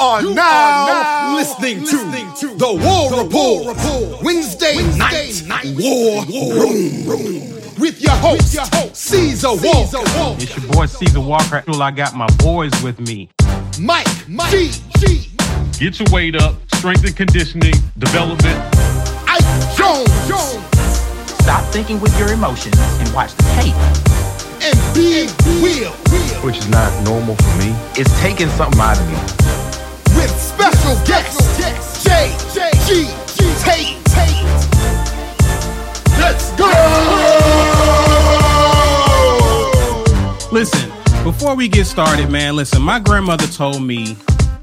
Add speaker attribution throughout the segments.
Speaker 1: are, you now, are now listening, listening to, to, the War, the Report, War Report Wednesday, Wednesday night, night War, Room, Room with your host, your host Caesar, Caesar Walker.
Speaker 2: Walker. It's your boy Caesar Walker. I got my boys with me.
Speaker 1: Mike, Mike G, G.
Speaker 3: Get your weight up, strength and conditioning, development.
Speaker 1: Ike Jones, Jones.
Speaker 4: Stop thinking with your emotions and watch the tape.
Speaker 1: And Big Will,
Speaker 5: which is not normal for me. It's taking something out of me.
Speaker 1: With special guest, J, J, G, Tate. Let's go!
Speaker 2: Listen, before we get started, man, listen, my grandmother told me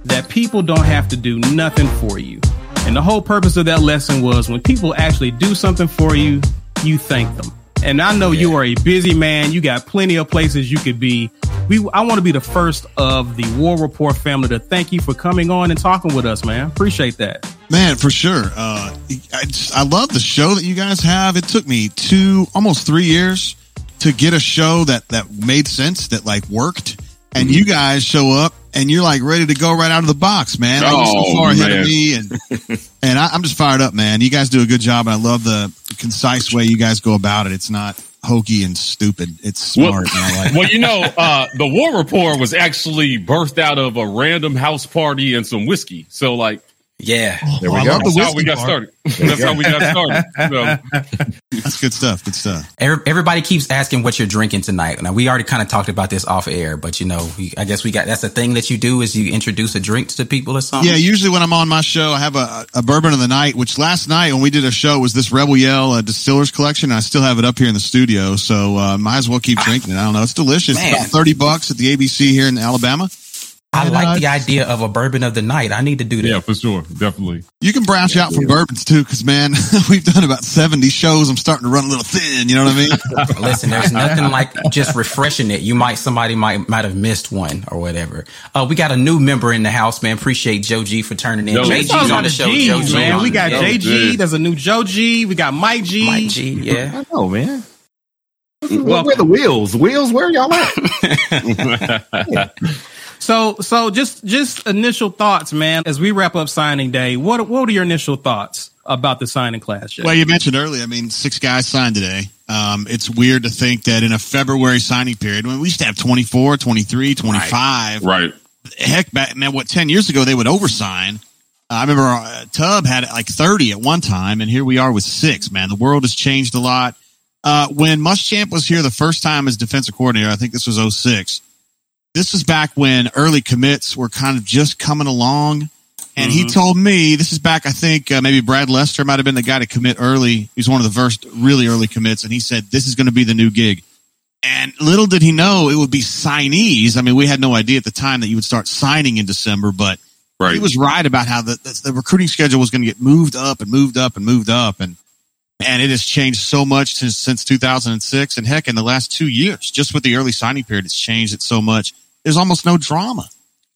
Speaker 2: that people don't have to do nothing for you. And the whole purpose of that lesson was when people actually do something for you, you thank them. And I know yeah. you are a busy man. You got plenty of places you could be. We, I want to be the first of the War Report family to thank you for coming on and talking with us, man. Appreciate that.
Speaker 6: Man, for sure. Uh, I, just, I love the show that you guys have. It took me two, almost three years to get a show that, that made sense, that like worked. And mm-hmm. you guys show up and you're like ready to go right out of the box, man. Like, oh, so far ahead man. of me, and and I, am just fired up, man. You guys do a good job, and I love the concise way you guys go about it. It's not hokey and stupid. It's smart.
Speaker 3: Well,
Speaker 6: like
Speaker 3: well you know, uh, the War Report was actually birthed out of a random house party and some whiskey. So, like,
Speaker 4: yeah,
Speaker 6: there we oh, go.
Speaker 3: That's how we got started. That's how we got started.
Speaker 6: So. That's good stuff. Good stuff.
Speaker 4: Everybody keeps asking what you're drinking tonight. Now we already kind of talked about this off air, but you know, I guess we got that's the thing that you do is you introduce a drink to people or something.
Speaker 6: Yeah, usually when I'm on my show, I have a, a bourbon of the night. Which last night when we did a show was this Rebel Yell uh, Distillers Collection. I still have it up here in the studio, so uh, might as well keep drinking it. I don't know, it's delicious. It's about thirty bucks at the ABC here in Alabama.
Speaker 4: I like the idea of a bourbon of the night. I need to do that.
Speaker 3: Yeah, for sure. Definitely.
Speaker 6: You can branch yeah, out from bourbons too, because man, we've done about 70 shows. I'm starting to run a little thin. You know what I mean?
Speaker 4: Listen, there's nothing like just refreshing it. You might, somebody might, might have missed one or whatever. Uh, we got a new member in the house, man. Appreciate Joe G for turning in.
Speaker 2: Yo, JG's on the show. G's, Joe G, man. We got JG. There's a new Joe G. We got Mike G.
Speaker 4: Mike G, yeah.
Speaker 5: I know, man. Well, where are the wheels? Wheels, where y'all
Speaker 2: at? So, so just just initial thoughts, man. As we wrap up signing day, what what are your initial thoughts about the signing class? Jay?
Speaker 6: Well, you mentioned earlier. I mean, six guys signed today. Um, it's weird to think that in a February signing period, when we used to have 24, 23, 25.
Speaker 3: Right. right.
Speaker 6: Heck, back man, what ten years ago they would oversign. Uh, I remember uh, Tub had like 30 at one time, and here we are with six. Man, the world has changed a lot. Uh, when Muschamp was here the first time as defensive coordinator, I think this was 06 this was back when early commits were kind of just coming along. And mm-hmm. he told me, this is back, I think uh, maybe Brad Lester might have been the guy to commit early. He's one of the first really early commits. And he said, this is going to be the new gig. And little did he know it would be signees. I mean, we had no idea at the time that you would start signing in December, but right. he was right about how the, the, the recruiting schedule was going to get moved up and moved up and moved up. And, and it has changed so much since, since 2006. And heck, in the last two years, just with the early signing period, it's changed it so much there's almost no drama.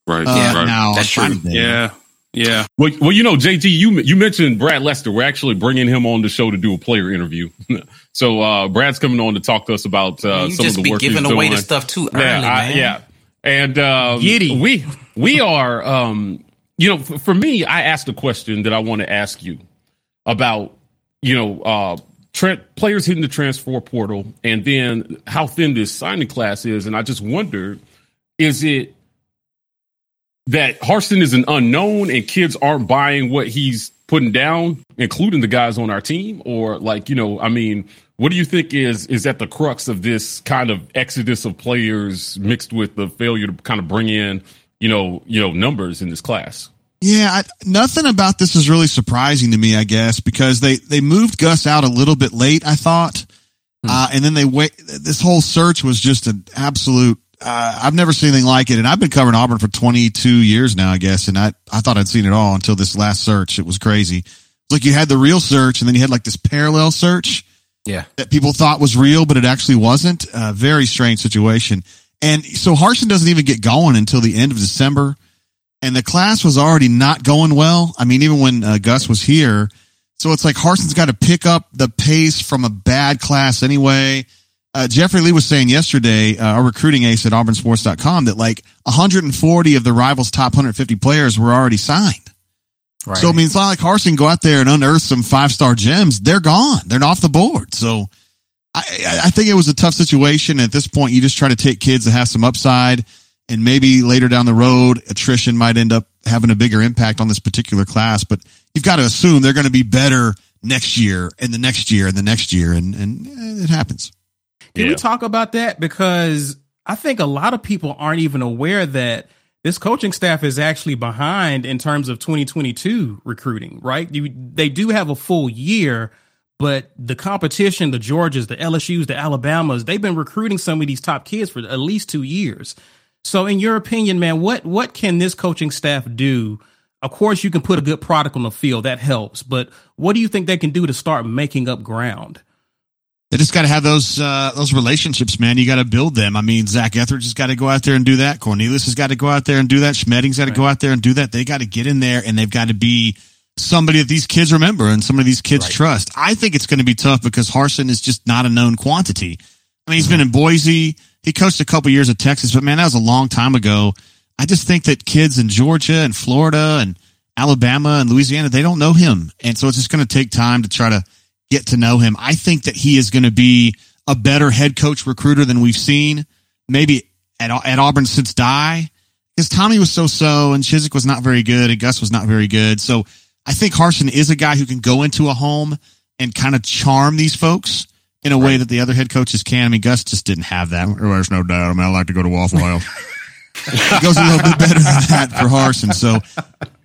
Speaker 3: Right.
Speaker 6: Uh,
Speaker 3: yeah. Right.
Speaker 6: Now,
Speaker 4: That's true.
Speaker 2: Yeah. Yeah.
Speaker 3: Well, well, you know, JT, you you mentioned Brad Lester. We're actually bringing him on the show to do a player interview. so uh, Brad's coming on to talk to us about uh, some of the work
Speaker 4: giving
Speaker 3: he's
Speaker 4: away
Speaker 3: doing.
Speaker 4: the stuff too
Speaker 3: early,
Speaker 4: yeah,
Speaker 3: I, yeah. And um, we we are, um, you know, for, for, me, I asked a question that I want to ask you about, you know, uh, tra- players hitting the transfer portal, and then how thin this signing class is, and I just wondered is it that Harsin is an unknown and kids aren't buying what he's putting down, including the guys on our team? Or like, you know, I mean, what do you think is is at the crux of this kind of exodus of players mixed with the failure to kind of bring in, you know, you know, numbers in this class?
Speaker 6: Yeah, I, nothing about this is really surprising to me, I guess, because they they moved Gus out a little bit late, I thought. Hmm. Uh, and then they wait. This whole search was just an absolute uh, I've never seen anything like it, and I've been covering Auburn for 22 years now, I guess, and I I thought I'd seen it all until this last search. It was crazy. Like you had the real search, and then you had like this parallel search,
Speaker 4: yeah,
Speaker 6: that people thought was real, but it actually wasn't. Uh, very strange situation. And so Harsin doesn't even get going until the end of December, and the class was already not going well. I mean, even when uh, Gus was here, so it's like Harsin's got to pick up the pace from a bad class anyway uh, Jeffrey Lee was saying yesterday, uh, our recruiting ace at auburnsports.com that like 140 of the rivals top 150 players were already signed. Right. So I mean, it's not like Harsin go out there and unearth some five star gems. They're gone. They're off the board. So I, I think it was a tough situation. At this point, you just try to take kids that have some upside and maybe later down the road, attrition might end up having a bigger impact on this particular class, but you've got to assume they're going to be better next year and the next year and the next year. And, and it happens.
Speaker 2: Can yeah. we talk about that? Because I think a lot of people aren't even aware that this coaching staff is actually behind in terms of 2022 recruiting, right? You, they do have a full year, but the competition, the Georgias, the LSUs, the Alabamas, they've been recruiting some of these top kids for at least two years. So, in your opinion, man, what what can this coaching staff do? Of course, you can put a good product on the field that helps, but what do you think they can do to start making up ground?
Speaker 6: They just got to have those uh, those relationships, man. You got to build them. I mean, Zach Etheridge has got to go out there and do that. Cornelius has got to go out there and do that. Schmedding's got to right. go out there and do that. They got to get in there, and they've got to be somebody that these kids remember and somebody these kids right. trust. I think it's going to be tough because Harsin is just not a known quantity. I mean, he's been in Boise. He coached a couple years at Texas, but man, that was a long time ago. I just think that kids in Georgia and Florida and Alabama and Louisiana, they don't know him. And so it's just going to take time to try to get to know him. I think that he is going to be a better head coach recruiter than we've seen maybe at, at Auburn since Dye because Tommy was so so and Chizik was not very good and Gus was not very good. So I think Harsin is a guy who can go into a home and kind of charm these folks in a right. way that the other head coaches can. I mean, Gus just didn't have that. There's no doubt. I mean, I like to go to Waffle House. it goes a little bit better than that for Harsin. So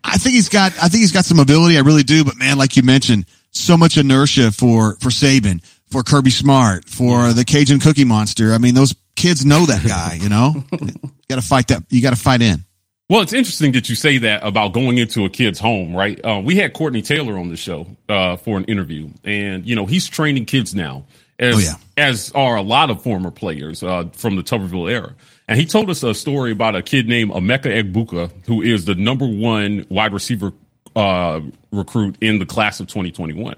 Speaker 6: I think he's got, I think he's got some ability. I really do. But man, like you mentioned, so much inertia for for Saban, for Kirby Smart, for the Cajun Cookie Monster. I mean, those kids know that guy. You know, you got to fight that. You got to fight in.
Speaker 3: Well, it's interesting that you say that about going into a kid's home, right? Uh, we had Courtney Taylor on the show uh, for an interview, and you know he's training kids now, as oh, yeah. as are a lot of former players uh, from the Tuberville era. And he told us a story about a kid named Emeka Egbuka, who is the number one wide receiver uh, recruit in the class of 2021.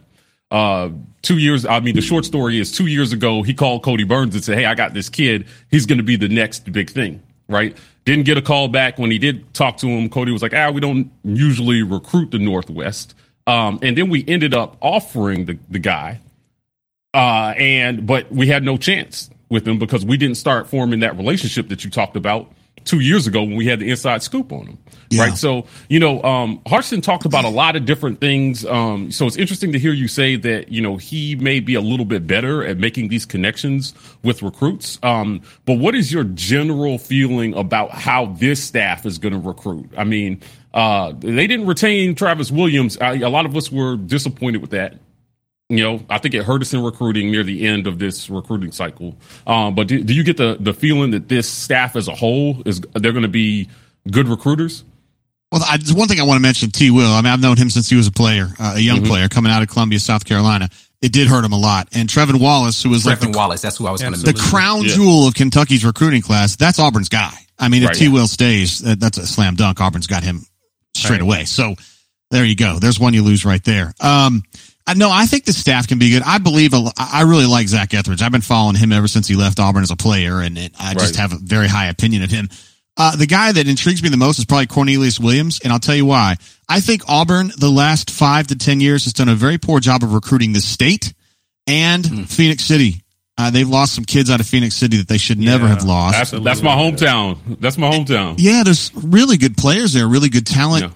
Speaker 3: Uh, two years, I mean, the short story is two years ago, he called Kodi Burns and said, Hey, I got this kid. He's going to be the next big thing, right? Didn't get a call back. When he did talk to him, Kodi was like, Ah, we don't usually recruit the Northwest. Um, and then we ended up offering the, the guy. Uh, and, but we had no chance with him because we didn't start forming that relationship that you talked about two years ago when we had the inside scoop on him. Yeah. Right. So, you know, um, Harsin talked about a lot of different things. Um, so it's interesting to hear you say that, you know, he may be a little bit better at making these connections with recruits. Um, but what is your general feeling about how this staff is going to recruit? I mean, uh, they didn't retain Travis Williams. I, a lot of us were disappointed with that you know, I think it hurt us in recruiting near the end of this recruiting cycle. Um, but do, do, you get the the feeling that this staff as a whole is they're going to be good recruiters?
Speaker 6: Well, I, one thing I want to mention, T. Will. I mean, I've known him since he was a player, uh, a young mm-hmm. player coming out of Columbia, South Carolina. It did hurt him a lot. And Trevin Wallace, who was
Speaker 4: Trevin
Speaker 6: like
Speaker 4: the, Wallace, that's who I was going to
Speaker 6: the crown yeah. jewel of Kentucky's recruiting class. That's Auburn's guy. I mean, if right, T. Will stays, that's a slam dunk. Auburn's got him straight right. away. So there you go. There's one you lose right there. Um, no, I think the staff can be good. I believe, I really like Zach Etheridge. I've been following him ever since he left Auburn as a player, and it, I just have a very high opinion of him. Uh, the guy that intrigues me the most is probably Cornelius Williams, and I'll tell you why. I think Auburn, the last five to 10 years, has done a very poor job of recruiting the state and mm. Phenix City. Uh, they've lost some kids out of Phenix City that they should yeah, never have lost.
Speaker 3: That's, that's my hometown. That's my hometown.
Speaker 6: Yeah, there's really good players there, really good talent. Yeah.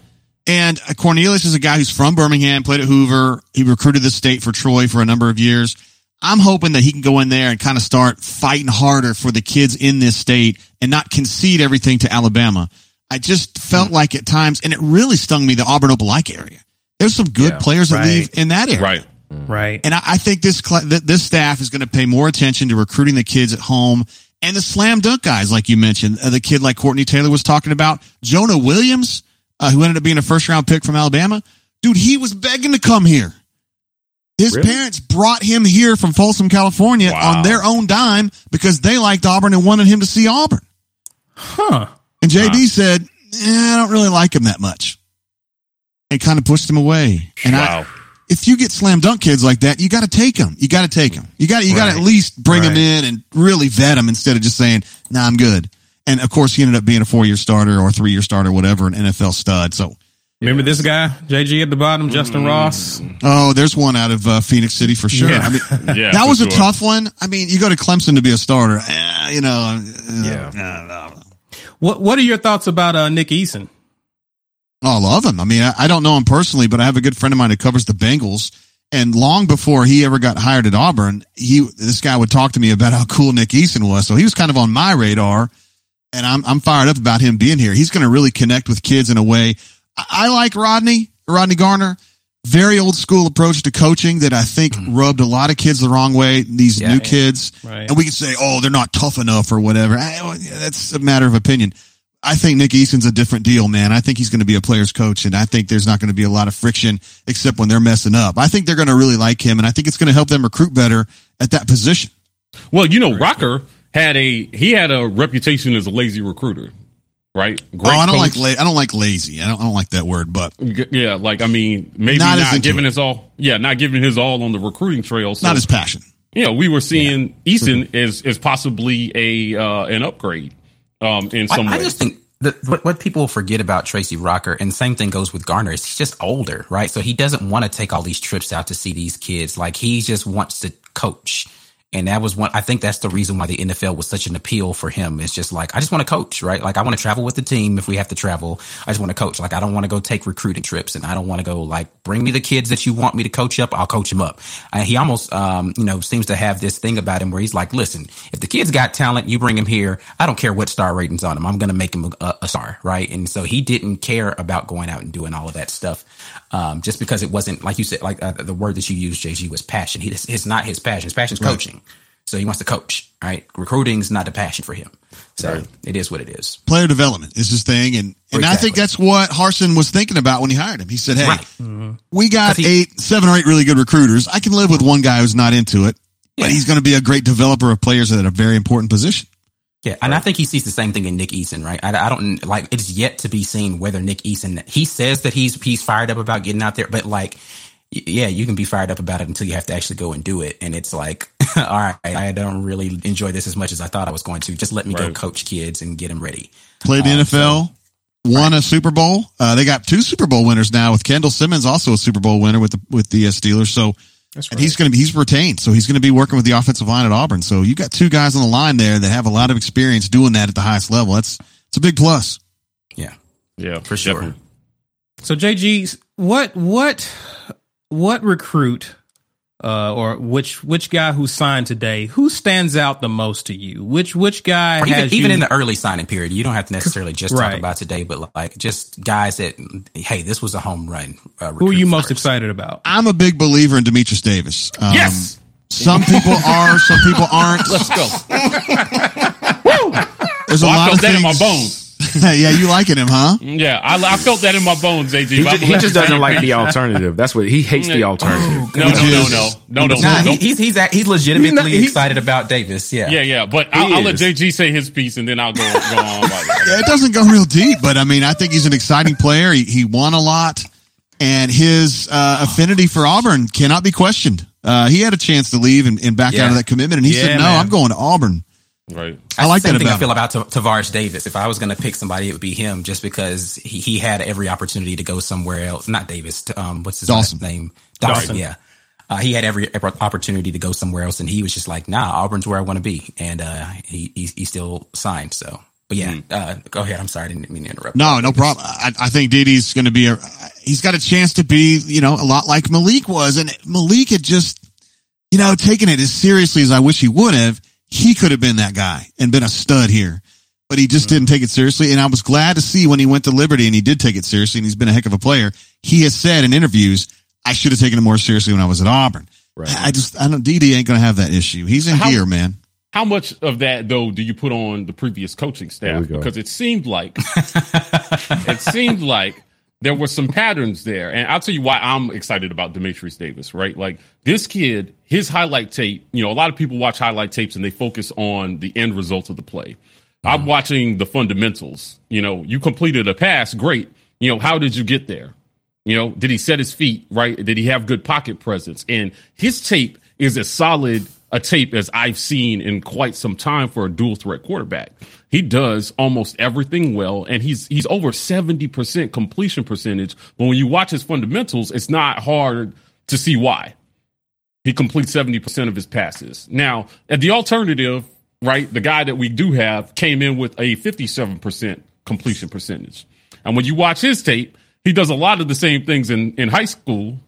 Speaker 6: And Cornelius is a guy who's from Birmingham, played at Hoover. He recruited the state for Troy for a number of years. I'm hoping that he can go in there and kind of start fighting harder for the kids in this state and not concede everything to Alabama. I just felt mm. like at times, and it really stung me, the Auburn Opelika area. There's some good yeah, players that right. leave in that area.
Speaker 3: Right.
Speaker 2: Right.
Speaker 6: And I, I think this, this staff is going to pay more attention to recruiting the kids at home and the slam dunk guys, like you mentioned, uh, the kid like Courtney Taylor was talking about, Jonah Williams uh, who ended up being a first round pick from Alabama. Dude, he was begging to come here. His really? parents brought him here from Folsom, California wow. on their own dime because they liked Auburn and wanted him to see Auburn.
Speaker 2: Huh.
Speaker 6: And JB huh. said, eh, I don't really like him that much. And kind of pushed him away. And wow. I, if you get slam dunk kids like that, you got to take them. You got to take them. You got you got to at least bring right. them in and really vet them instead of just saying, "Nah, I'm good." And of course, he ended up being a four year starter or three year starter, whatever, an NFL stud. So
Speaker 2: Remember this guy, JG at the bottom, Justin mm. Ross?
Speaker 6: Oh, there's one out of uh, Phenix City for sure. Yeah. I mean, yeah, that was a tough one. I mean, you go to Clemson to be a starter, eh, you know. Uh,
Speaker 2: yeah. What What are your thoughts about uh, Nick Eason?
Speaker 6: Oh, I love him. I mean, I, I don't know him personally, but I have a good friend of mine who covers the Bengals. And long before he ever got hired at Auburn, he this guy would talk to me about how cool Nick Eason was. So he was kind of on my radar, and I'm I'm fired up about him being here. He's going to really connect with kids in a way I like Rodney, Rodney Garner. Very old school approach to coaching that I think mm. rubbed a lot of kids the wrong way. These yeah, new kids, right. and we can say, "Oh, they're not tough enough" or whatever. I, that's a matter of opinion. I think Nick Eason's a different deal, man. I think he's going to be a player's coach, and I think there's not going to be a lot of friction except when they're messing up. I think they're going to really like him, and I think it's going to help them recruit better at that position.
Speaker 3: Well, you know, Rocker had a he had a reputation as a lazy recruiter right?
Speaker 6: Great oh, I don't coach. like la- I don't like lazy. I don't, I don't like that word, but
Speaker 3: yeah, like I mean, maybe not, not giving his all. Yeah, not giving his all on the recruiting trail.
Speaker 6: So, not his passion.
Speaker 3: Yeah, we were seeing yeah. Eason is is possibly a uh, an upgrade um, in some I, way. I just think
Speaker 4: the, what, what people forget about Tracy Rocker, and same thing goes with Garner, is he's just older, right? So he doesn't want to take all these trips out to see these kids. Like he just wants to coach. And that was one, I think that's the reason why the NFL was such an appeal for him. It's just like, I just want to coach, right? Like, I want to travel with the team if we have to travel. I just want to coach. Like, I don't want to go take recruiting trips and I don't want to go like, bring me the kids that you want me to coach up. I'll coach them up. And he almost, um, you know, seems to have this thing about him where he's like, listen, if the kid's got talent, you bring him here. I don't care what star ratings on him. I'm going to make him a, a, star, right? And so he didn't care about going out and doing all of that stuff. Um, just because it wasn't, like you said, like uh, the word that you used, JG, was passion. He, it's not his passion. His passion is coaching. Right. So he wants to coach, right? Recruiting is not a passion for him. So right. it is what it is.
Speaker 6: Player development is his thing. And, and exactly. I think that's what Harsin was thinking about when he hired him. He said, Hey, right. mm-hmm. we got he, eight, seven or eight really good recruiters. I can live with one guy who's not into it, yeah. but he's going to be a great developer of players at a very important position.
Speaker 4: Yeah, and right. I think he sees the same thing in Nick Eason, right? I, I, don't like it's yet to be seen whether Nick Eason he says that he's he's fired up about getting out there, but like yeah, you can be fired up about it until you have to actually go and do it. And it's like, all right, I don't really enjoy this as much as I thought I was going to. Just let me right. go coach kids and get them ready.
Speaker 6: Played the um, NFL, so, won right. a Super Bowl. Uh, they got two Super Bowl winners now with Kendall Simmons, also a Super Bowl winner with the with the uh, Steelers. So, right. and he's going to be he's retained, so he's going to be working with the offensive line at Auburn. So you got two guys on the line there that have a lot of experience doing that at the highest level. That's it's a big plus.
Speaker 4: Yeah,
Speaker 3: yeah, for sure. Definitely.
Speaker 2: So JG, what what what recruit uh, or which which guy who signed today who stands out the most to you? Which which guy
Speaker 4: or
Speaker 2: even,
Speaker 4: even
Speaker 2: you,
Speaker 4: in the early signing period? You don't have to necessarily just right. talk about today, but like just guys that hey, this was a home run.
Speaker 2: Uh, who are you most excited about?
Speaker 6: I'm a big believer in Dematrius Davis.
Speaker 3: Um, yes.
Speaker 6: Some people are, some people aren't.
Speaker 3: Let's go.
Speaker 6: There's a well, lot of things.
Speaker 3: in my bones.
Speaker 6: yeah, you liking him, huh?
Speaker 3: Yeah, I, I felt that in my bones, AJ.
Speaker 5: He, just, he just doesn't like the alternative. That's what he hates. The alternative.
Speaker 3: No, no, no, no, no, no.
Speaker 4: Nah,
Speaker 3: no.
Speaker 4: He's he's he's legitimately he's not, he's, excited about Davis. Yeah,
Speaker 3: yeah, yeah. But I'll, I'll, let JG say his piece, and then I'll go go on.
Speaker 6: yeah, it doesn't go real deep, but I mean, I think he's an exciting player. He he won a lot, and his uh, affinity for Auburn cannot be questioned. Uh, he had a chance to leave and, and back yeah. out of that commitment, and he yeah, said, "No, man. I'm going to Auburn."
Speaker 3: Right.
Speaker 6: I like
Speaker 4: that
Speaker 6: thing
Speaker 4: I feel about Tavares Davis. If I was going to pick somebody, it would be him, just because he, he had every opportunity to go somewhere else. Not Davis. Um, what's his
Speaker 6: Dawson.
Speaker 4: name? Dawson. Dawson. Yeah. Uh, he had every opportunity to go somewhere else, and he was just like, "Nah, Auburn's where I want to be," and uh, he, he, he still signed. So, but yeah, mm. uh, go ahead. I'm sorry, I didn't mean to interrupt.
Speaker 6: No, no problem. I, I think Didi's going to be a. He's got a chance to be, you know, a lot like Malik was, and Malik had just, you know, taken it as seriously as I wish he would have he could have been that guy and been a stud here, but he just didn't take it seriously. And I was glad to see when he went to Liberty and he did take it seriously and he's been a heck of a player. He has said in interviews, I should have taken it more seriously when I was at Auburn. Right. I just, I don't, DD ain't going to have that issue. He's in how, gear, man.
Speaker 3: How much of that though do you put on the previous coaching staff? Because it seemed like, it seemed like there were some patterns there. And I'll tell you why I'm excited about Dematrius Davis, right? Like this kid, his highlight tape, you know, a lot of people watch highlight tapes and they focus on the end results of the play. I'm mm-hmm. watching the fundamentals. You know, you completed a pass, great. You know, how did you get there? You know, did he set his feet right? Did he have good pocket presence? And his tape is as solid a tape as I've seen in quite some time for a dual threat quarterback. He does almost everything well, and he's he's over seventy percent completion percentage. But when you watch his fundamentals, it's not hard to see why he completes seventy percent of his passes. Now, at the alternative, right, the guy that we do have came in with a fifty-seven percent completion percentage, and when you watch his tape, he does a lot of the same things in in high school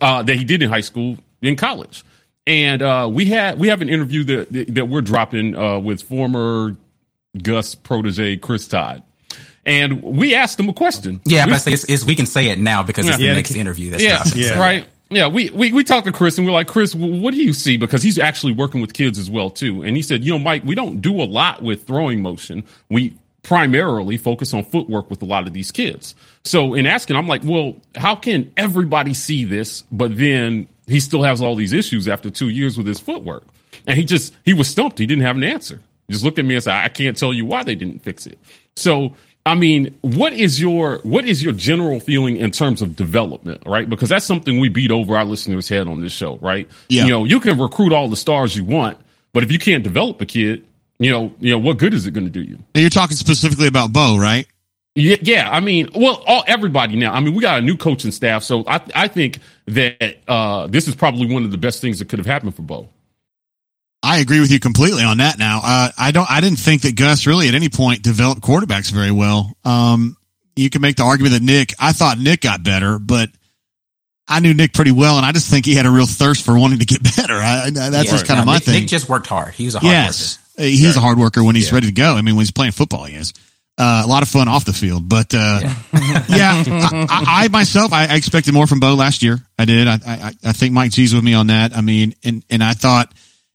Speaker 3: uh, that he did in high school in college. And uh, we had we have an interview that that we're dropping uh, with former Gus protege Chris Todd. And we asked him a question.
Speaker 4: Yeah,
Speaker 3: we,
Speaker 4: but it's, it's, we can say it now because it's yeah, the next interview. That's
Speaker 3: yeah, yeah, right. Yeah, we, we we talked to Chris and we're like, Chris, what do you see? Because he's actually working with kids as well too. And he said, you know, Mike, we don't do a lot with throwing motion. We primarily focus on footwork with a lot of these kids. So in asking, I'm like, well, how can everybody see this, but then he still has all these issues after two years with his footwork? And he just he was stumped. He didn't have an answer. He just looked at me and said, I can't tell you why they didn't fix it. So I mean, what is your what is your general feeling in terms of development, right? Because that's something we beat over our listeners' head on this show, right? Yeah. You know, you can recruit all the stars you want, but if you can't develop a kid, you know, you know, what good is it going to do you?
Speaker 6: And you're talking specifically about Bo, right?
Speaker 3: Yeah, yeah. I mean, well, all everybody now. I mean, we got a new coaching staff, so I I think that uh, this is probably one of the best things that could have happened for Bo.
Speaker 6: I agree with you completely on that. Now, uh, I don't. I didn't think that Gus really at any point developed quarterbacks very well. Um, you can make the argument that Nick. I thought Nick got better, but I knew Nick pretty well, and I just think he had a real thirst for wanting to get better. I, that's yeah, just kind of my
Speaker 4: Nick,
Speaker 6: thing.
Speaker 4: Nick just worked hard. He was a hard yes.
Speaker 6: worker. He's a hard worker when he's yeah. ready to go. I mean, when he's playing football, he is. Uh, a lot of fun off the field, but uh, yeah, yeah I, I, myself, I, I, expected more from Bo last year. I did. I, I, I think Mike G's with me on that. I mean, and and I thought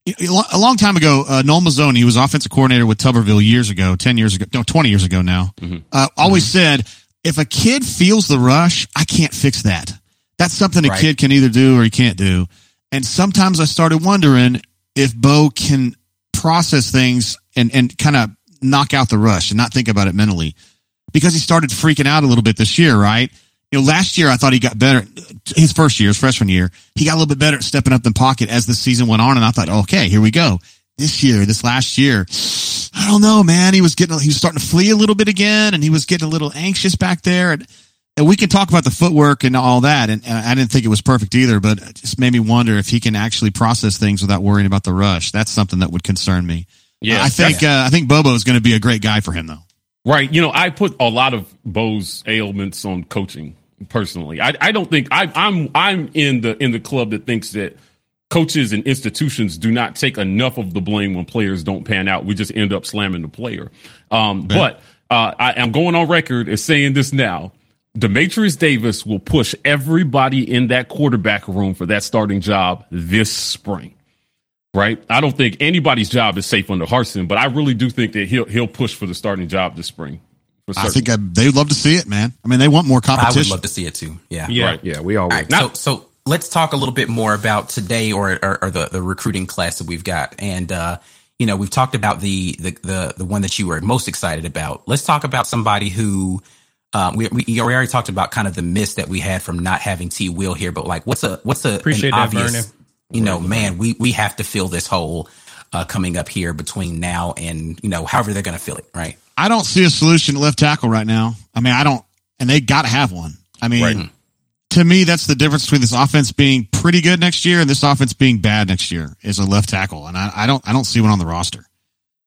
Speaker 6: a long time ago, uh, Noel Mazzone, he was offensive coordinator with Tuberville years ago, ten years ago, no, twenty years ago now. Mm-hmm. Uh, always mm-hmm. said, if a kid feels the rush, I can't fix that. That's something a right. kid can either do or he can't do. And sometimes I started wondering if Bo can process things and, and kind of knock out the rush and not think about it mentally because he started freaking out a little bit this year, right? You know, last year I thought he got better. His first year, his freshman year, he got a little bit better at stepping up in pocket as the season went on. And I thought, okay, here we go. This year, this last year, I don't know, man. He was getting, he was starting to flee a little bit again and he was getting a little anxious back there. And, and we can talk about the footwork and all that. And, and, I didn't think it was perfect either, but it just made me wonder if he can actually process things without worrying about the rush. That's something that would concern me. Yeah, I think uh, I think Bobo is going to be a great guy for him, though.
Speaker 3: Right. You know, I put a lot of Bo's ailments on coaching personally. I, I don't think I, I'm I'm in the in the club that thinks that coaches and institutions do not take enough of the blame when players don't pan out. We just end up slamming the player. Um, But uh, I am going on record as saying this now. Dematrius Davis will push everybody in that quarterback room for that starting job this spring. Right? I don't think anybody's job is safe under Harsin, but I really do think that he'll he'll push for the starting job this spring.
Speaker 6: I think I, they'd love to see it, man. I mean, they want more competition. I
Speaker 4: would love to see it too. Yeah.
Speaker 3: Yeah. Right.
Speaker 5: Yeah. We all
Speaker 4: right, so, so let's talk a little bit more about today or, or, or, the, the recruiting class that we've got. And, uh, you know, we've talked about the, the, the, the one that you were most excited about. Let's talk about somebody who, um, we, we, we already talked about kind of the miss that we had from not having T Will here, but like, what's a, what's a,
Speaker 2: appreciate that, obvious, Vernon.
Speaker 4: you know, man, we, we have to fill this hole, uh, coming up here between now and, you know, however they're going to fill it. Right.
Speaker 6: I don't see a solution at left tackle right now. I mean, I don't, and they got to have one. I mean, right. to me, that's the difference between this offense being pretty good next year and this offense being bad next year is a left tackle. And I, I don't, I don't see one on the roster.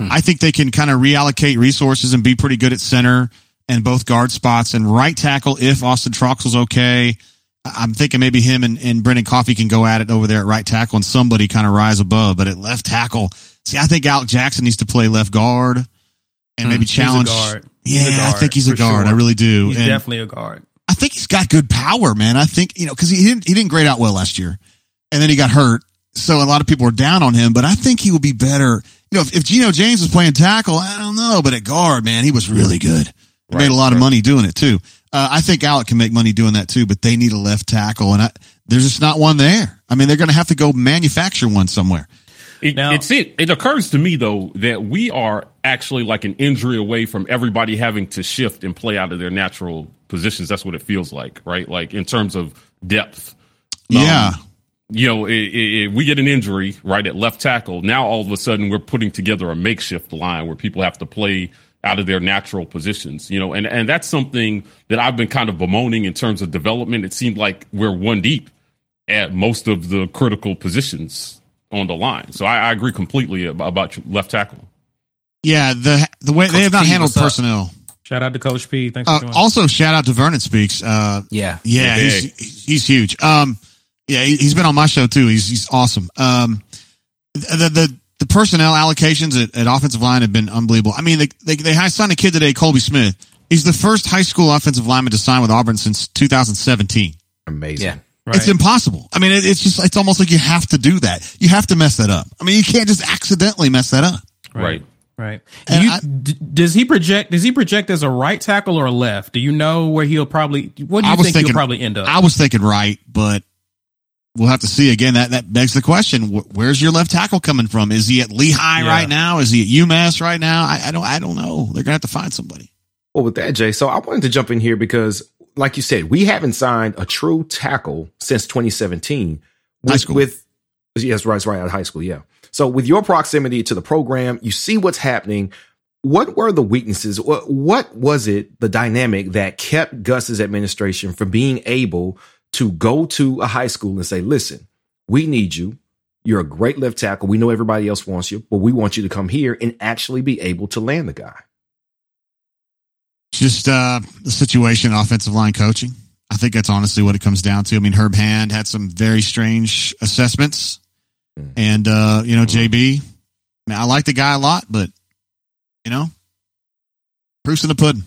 Speaker 6: Hmm. I think they can kind of reallocate resources and be pretty good at center and both guard spots and right tackle if Austin Troxell's okay. I'm thinking maybe him and, and Brendan Coffee can go at it over there at right tackle and somebody kind of rise above. But at left tackle, see, I think Alec Jackson needs to play left guard and hmm, maybe challenge. Yeah, guard, I think he's a guard. Sure. I really do.
Speaker 2: He's
Speaker 6: and
Speaker 2: definitely a guard.
Speaker 6: I think he's got good power, man. I think you know because he didn't he didn't grade out well last year, and then he got hurt. So a lot of people were down on him, but I think he will be better. You know, if, if Geno James was playing tackle, I don't know, but at guard, man, he was really good. Right, made a lot right. of money doing it too. Uh, I think Alec can make money doing that too, but they need a left tackle, and I, there's just not one there. I mean, they're going to have to go manufacture one somewhere.
Speaker 3: It, now, it's it. It occurs to me though that we are actually like an injury away from everybody having to shift and play out of their natural positions. That's what it feels like, right? Like in terms of depth.
Speaker 6: Yeah.
Speaker 3: Um, you know, it, it, we get an injury right at left tackle. Now all of a sudden we're putting together a makeshift line where people have to play out of their natural positions. You know, and and that's something that I've been kind of bemoaning in terms of development. It seemed like we're one deep at most of the critical positions on the line. So I, I agree completely about, about left tackle.
Speaker 6: Yeah, the the way Coach they have not P, handled personnel.
Speaker 2: Shout out to Coach P. Thanks
Speaker 6: uh, Also, shout out to Vernon Speaks. Uh,
Speaker 4: yeah,
Speaker 6: yeah, he's, he's huge. Um, yeah, he's been on my show too. He's he's awesome. Um, the the the personnel allocations at, at offensive line have been unbelievable. I mean, they they they signed a kid today, Colby Smith. He's the first high school offensive lineman to sign with Auburn since 2017.
Speaker 5: Amazing.
Speaker 4: Yeah.
Speaker 6: Right. It's impossible. I mean, it, it's just, it's almost like you have to do that. You have to mess that up. I mean, you can't just accidentally mess that up.
Speaker 3: Right.
Speaker 2: Right. Do you, I, d- does he project? Does he project as a right tackle or a left? Do you know where he'll probably? What do you think thinking, he'll probably end up?
Speaker 6: I was thinking right, but we'll have to see again. That that begs the question: Where's your left tackle coming from? Is he at Lehigh yeah. right now? Is he at UMass right now? I, I don't. I don't know. They're gonna have to find somebody.
Speaker 5: Well, with that, Jay. So I wanted to jump in here because like you said, we haven't signed a true tackle since 2017. With, high school. With yes, right, right out of high school. Yeah. So with your proximity to the program, you see what's happening. What were the weaknesses? What, what was it, the dynamic that kept Gus's administration from being able to go to a high school and say, listen, we need you. You're a great left tackle. We know everybody else wants you, but we want you to come here and actually be able to land the guy.
Speaker 6: Just uh, the situation, offensive line coaching. I think that's honestly what it comes down to. I mean, Herb Hand had some very strange assessments, mm. and uh, you know, mm-hmm. JB. I, mean, I like the guy a lot, but you know, proof's in the pudding.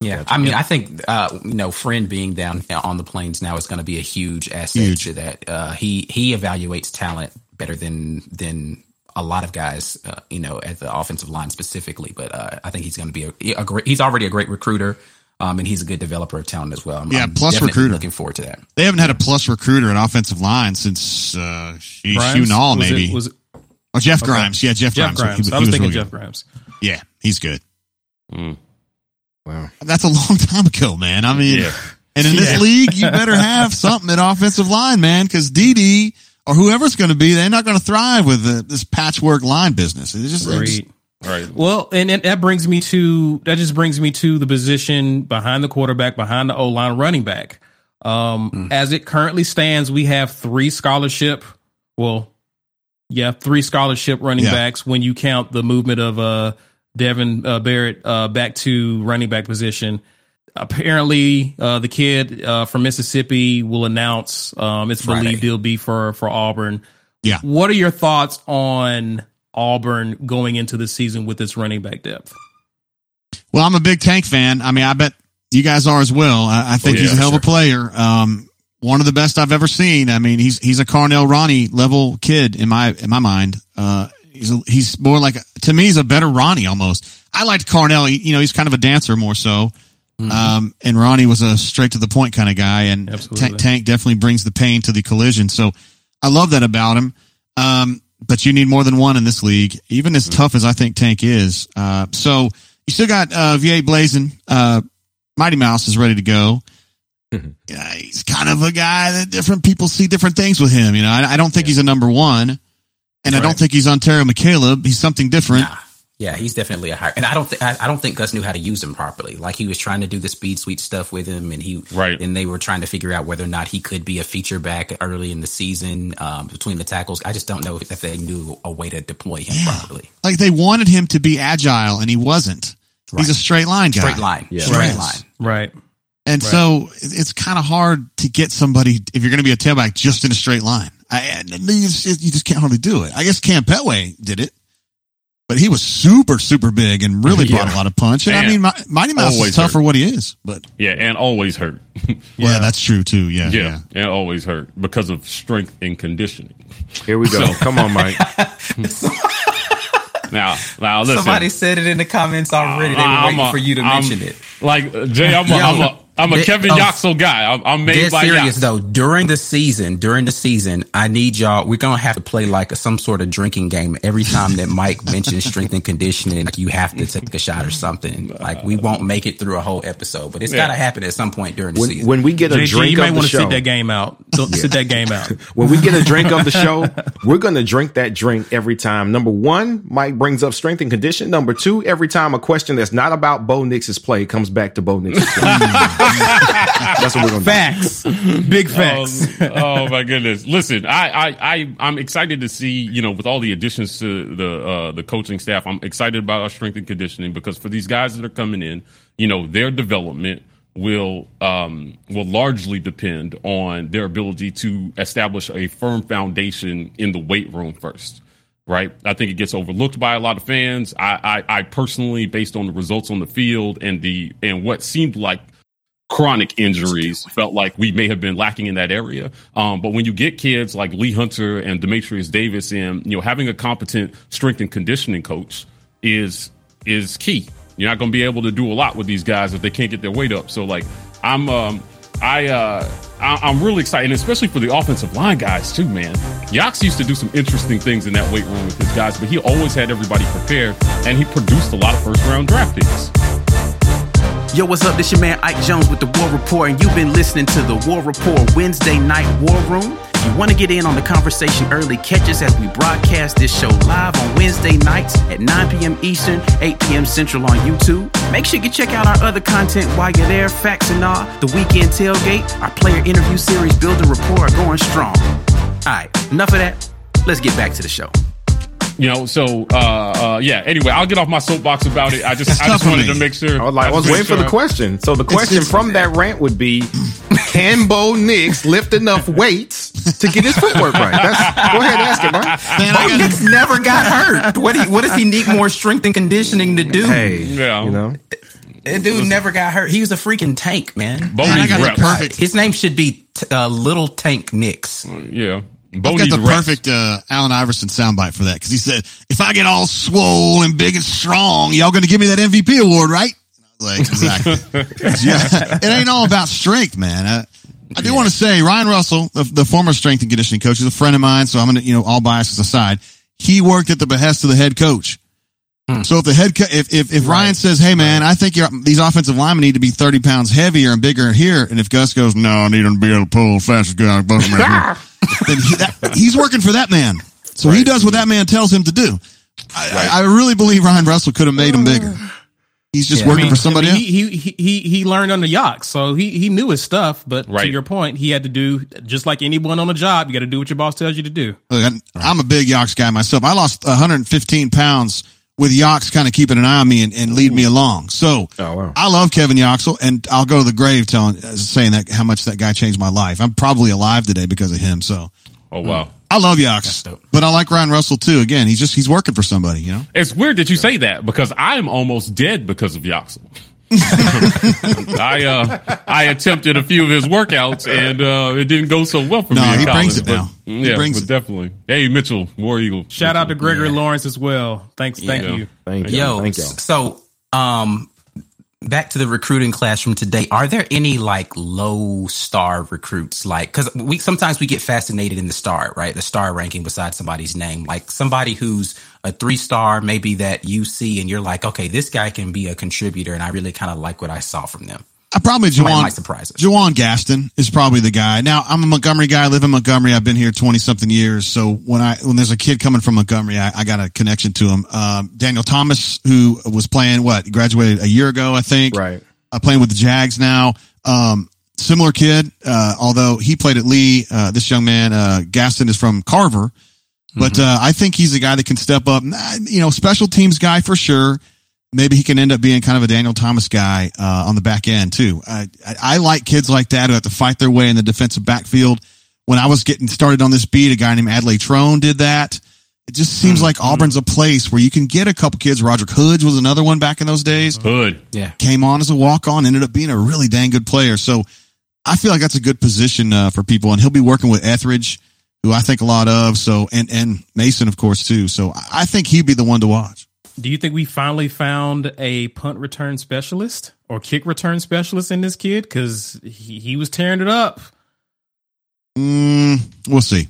Speaker 4: Yeah, I mean, I think uh, you know, Friend being down on the plains now is going to be a huge asset huge. to that. Uh, he he evaluates talent better than than a lot of guys, uh, you know, at the offensive line specifically. But uh, I think he's going to be a, a, great. He's already a great recruiter, um, and he's a good developer of talent as well. I'm,
Speaker 6: yeah, I'm plus recruiter.
Speaker 4: Looking forward to that.
Speaker 6: They haven't had a plus recruiter at offensive line since uh, Hugh Nall, maybe. Was it, was it? Oh, Jeff okay. Grimes. Yeah, Jeff,
Speaker 2: Jeff
Speaker 6: Grimes.
Speaker 2: Grimes. He, I was he thinking Jeff Grimes.
Speaker 6: Yeah, he's good. Mm. Wow, that's a long time ago, man. I mean, yeah. and in yeah. this league, you better have something at offensive line, man, because DD or whoever's going to be, they're not going to thrive with the, this patchwork line business. It's just, right. It's,
Speaker 2: Right. Well, and, and, that brings me to that just brings me to the position behind the quarterback, behind the O line, running back. Um, mm. As it currently stands, we have three scholarship. Well, yeah, three scholarship running yeah. backs when you count the movement of uh Devin uh, Barrett uh, back to running back position apparently uh, the kid uh, from Mississippi will announce. Um, it's Friday. believed he'll be for for Auburn.
Speaker 6: Yeah.
Speaker 2: What are your thoughts on Auburn going into the season with its running back depth?
Speaker 6: Well, I'm a big Tank fan. I mean, I bet you guys are as well. I, I think oh, yeah, he's a hell of a player. Um, one of the best I've ever seen. I mean, he's he's a Carnell Ronnie level kid in my in my mind. Uh, he's a, he's more like to me he's a better Ronnie almost. I liked Carnell. He, you know, he's kind of a dancer more so. Mm-hmm. Um, and Ronnie was a straight to the point kind of guy, and Tank, Tank definitely brings the pain to the collision. So I love that about him. Um, but you need more than one in this league, even as mm-hmm. tough as I think Tank is. Uh, so you still got uh, V8 blazing. Uh, Mighty Mouse is ready to go. Mm-hmm. Yeah, he's kind of a guy that different people see different things with him. You know, I, I don't think yeah. he's a number one, and right. I don't think he's Onterio McCalebb. He's something different. Nah.
Speaker 4: Yeah, he's definitely a higher, and I don't think I, don't think Gus knew how to use him properly. Like he was trying to do the speed sweep stuff with him, and he
Speaker 3: right,
Speaker 4: and they were trying to figure out whether or not he could be a feature back early in the season um, between the tackles. I just don't know if they knew a way to deploy him yeah. properly.
Speaker 6: Like they wanted him to be agile, and he wasn't. Right. He's a straight line guy.
Speaker 4: Straight line, yeah. straight right. line,
Speaker 2: right.
Speaker 6: And right. so it's kind of hard to get somebody if you're going to be a tailback just in a straight line. I, you, just, you just can't hardly do it. I guess Cam Petway did it but he was super, super big and really yeah. brought a lot of punch. And, and I mean, My, Mighty Mouse is tough hurt. for what he is, but
Speaker 3: yeah, and always hurt.
Speaker 6: yeah. Well, that's true too. Yeah,
Speaker 3: yeah, yeah, and always hurt because of strength and conditioning.
Speaker 5: Here we go. So, Come on, Mike.
Speaker 3: now, now listen.
Speaker 4: Somebody said it in the comments already. They were waiting a, for you to I'm, mention it.
Speaker 3: Like Jay, I'm a, I'm a I'm a Kevin oh, guy. I'm, made by. I'm made by serious
Speaker 4: though. During the season, during the season, I need y'all. We're gonna have to play like a, some sort of drinking game every time that Mike mentions strength and conditioning. Like you have to take a shot or something. Like we won't make it through a whole episode, but it's yeah. got to happen at some point during the
Speaker 5: when,
Speaker 4: season.
Speaker 5: When we get a JG, drink,
Speaker 2: you
Speaker 5: might
Speaker 2: want
Speaker 5: to
Speaker 2: sit that game out. yeah. Sit that game out.
Speaker 5: when we get a drink of the show, we're gonna drink that drink every time. Number one, Mike brings up strength and condition. Number two, every time a question that's not about Bo Nix's play comes back to Bo Nix's play. That's what we're going to
Speaker 2: Facts. Big um, facts.
Speaker 3: Um, oh my goodness. Listen, I, I, I, I'm excited to see, you know, with all the additions to the, uh, the coaching staff, I'm excited about our strength and conditioning because for these guys that are coming in, you know, their development will, um, will largely depend on their ability to establish a firm foundation in the weight room first right? I think it gets overlooked by a lot of fans. I, I, I, personally, based on the results on the field and the and what seemed like chronic injuries felt like we may have been lacking in that area. Um, but when you get kids like Lee Hunter and Dematrius Davis in, you know, having a competent strength and conditioning coach is is key. You're not going to be able to do a lot with these guys if they can't get their weight up. So like I'm um I uh I, am really excited, especially for the offensive line guys too, man. Yox used to do some interesting things in that weight room with his guys, but he always had everybody prepared, and he produced a lot of first round draft picks.
Speaker 7: Yo, what's up? This your man Ike Jones with the War Report, and you've been listening to the War Report Wednesday Night War Room. If you want to get in on the conversation early, catch us as we broadcast this show live on Wednesday nights at 9 p.m. Eastern, 8 p.m. Central on YouTube. Make sure you check out our other content while you're there. Facts and all, the weekend tailgate, our player interview series, building rapport, are going strong. All right, enough of that. Let's get back to the show.
Speaker 3: You know, so uh, uh, yeah. Anyway, I'll get off my soapbox about it. I just, I just wanted to make sure.
Speaker 5: I was, like, I was waiting sure. for the question. So the question from that rant would be: Can Bo Nix lift enough weights to get his footwork right? That's, go ahead, and ask him,
Speaker 4: man. Bo Nix never got hurt. What, do, what does he need more strength and conditioning to do?
Speaker 5: Hey, yeah, you know.
Speaker 4: That dude never got hurt. He was a freaking tank, man.
Speaker 3: Bo man,
Speaker 4: perfect. His name should be uh, Little Tank Nix.
Speaker 3: Yeah.
Speaker 6: I've got the perfect uh, Allen Iverson soundbite for that because he said, "If I get all swole and big and strong, y'all going to give me that MVP award, right?" Like exactly. yeah, it ain't all about strength, man. I, I do yeah. want to say Ryan Russell, the, the, former strength and conditioning coach, is a friend of mine. So I'm gonna, you know, all biases aside, he worked at the behest of the head coach. Hmm. So if the head, co- if if, if right. Ryan says, "Hey man. I think these offensive linemen need to be 30 pounds heavier and bigger here," and if Gus goes, "No, I need them to be able to pull fastest guy," then he, that, he's working for that man. So right. he does what that man tells him to do. I, right. I, I really believe Ryan Russell could have made him mm. bigger. He's just yeah, working I mean, for somebody
Speaker 2: I mean, he, he, he, he learned on the yacht, so he, he knew his stuff. But right. to your point, he had to do just like anyone on a job. You got to do what your boss tells you to do.
Speaker 6: Look, I'm a big Yox guy myself. I lost 115 pounds with Yox kind of keeping an eye on me and, and lead me along. So oh, wow. I love Kevin Yoxall, and I'll go to the grave telling uh, saying that how much that guy changed my life. I'm probably alive today because of him. So
Speaker 3: Oh wow.
Speaker 6: I love Yox, but I like Ryan Russell too. Again, he's just he's working for somebody, you know.
Speaker 3: It's weird that you say that because I am almost dead because of Yoxall. I uh I attempted a few of his workouts and uh it didn't go so well for
Speaker 6: no,
Speaker 3: me.
Speaker 6: No, he
Speaker 3: college,
Speaker 6: brings it now.
Speaker 3: He yeah, brings it. definitely. Hey Mitchell, War Eagle.
Speaker 2: Shout
Speaker 3: Mitchell.
Speaker 2: out to Gregory yeah. Lawrence as well. Thanks, thank yeah. you.
Speaker 5: Thank you.
Speaker 4: Yo,
Speaker 5: thank you.
Speaker 4: So um back to the recruiting class from today are there any like low star recruits like because we sometimes we get fascinated in the star right the star ranking beside somebody's name like somebody who's a three star maybe that you see and you're like okay this guy can be a contributor and i really kind of like what i saw from them
Speaker 6: I probably Juwan,
Speaker 4: might surprise us.
Speaker 6: Juwan Gaston is probably the guy. Now I'm a Montgomery guy. I live in Montgomery. I've been here 20 something years. So when I, when there's a kid coming from Montgomery, I, I got a connection to him. Um, Daniel Thomas, who was playing what graduated a year ago, I think.
Speaker 5: Right.
Speaker 6: Uh, playing with the Jags now. Um, similar kid. Uh, although he played at Lee, uh, this young man, uh, Gaston is from Carver, but, mm-hmm. uh, I think he's a guy that can step up, you know, special teams guy for sure maybe he can end up being kind of a Daniel Thomas guy uh, on the back end too. I, I, I, like kids like that who have to fight their way in the defensive backfield. When I was getting started on this beat, a guy named Adley Trone did that. It just seems mm-hmm. like Auburn's a place where you can get a couple kids. Roderick Hoods was another one back in those days.
Speaker 3: Hood,
Speaker 4: yeah,
Speaker 6: came on as a walk on, ended up being a really dang good player. So I feel like that's a good position uh, for people, and he'll be working with Etheridge, who I think a lot of. So and and Mason, of course, too. So I think he'd be the one to watch.
Speaker 2: Do you think we finally found a punt return specialist or kick return specialist in this kid? Because he, he was tearing it up.
Speaker 6: Mm, we'll see.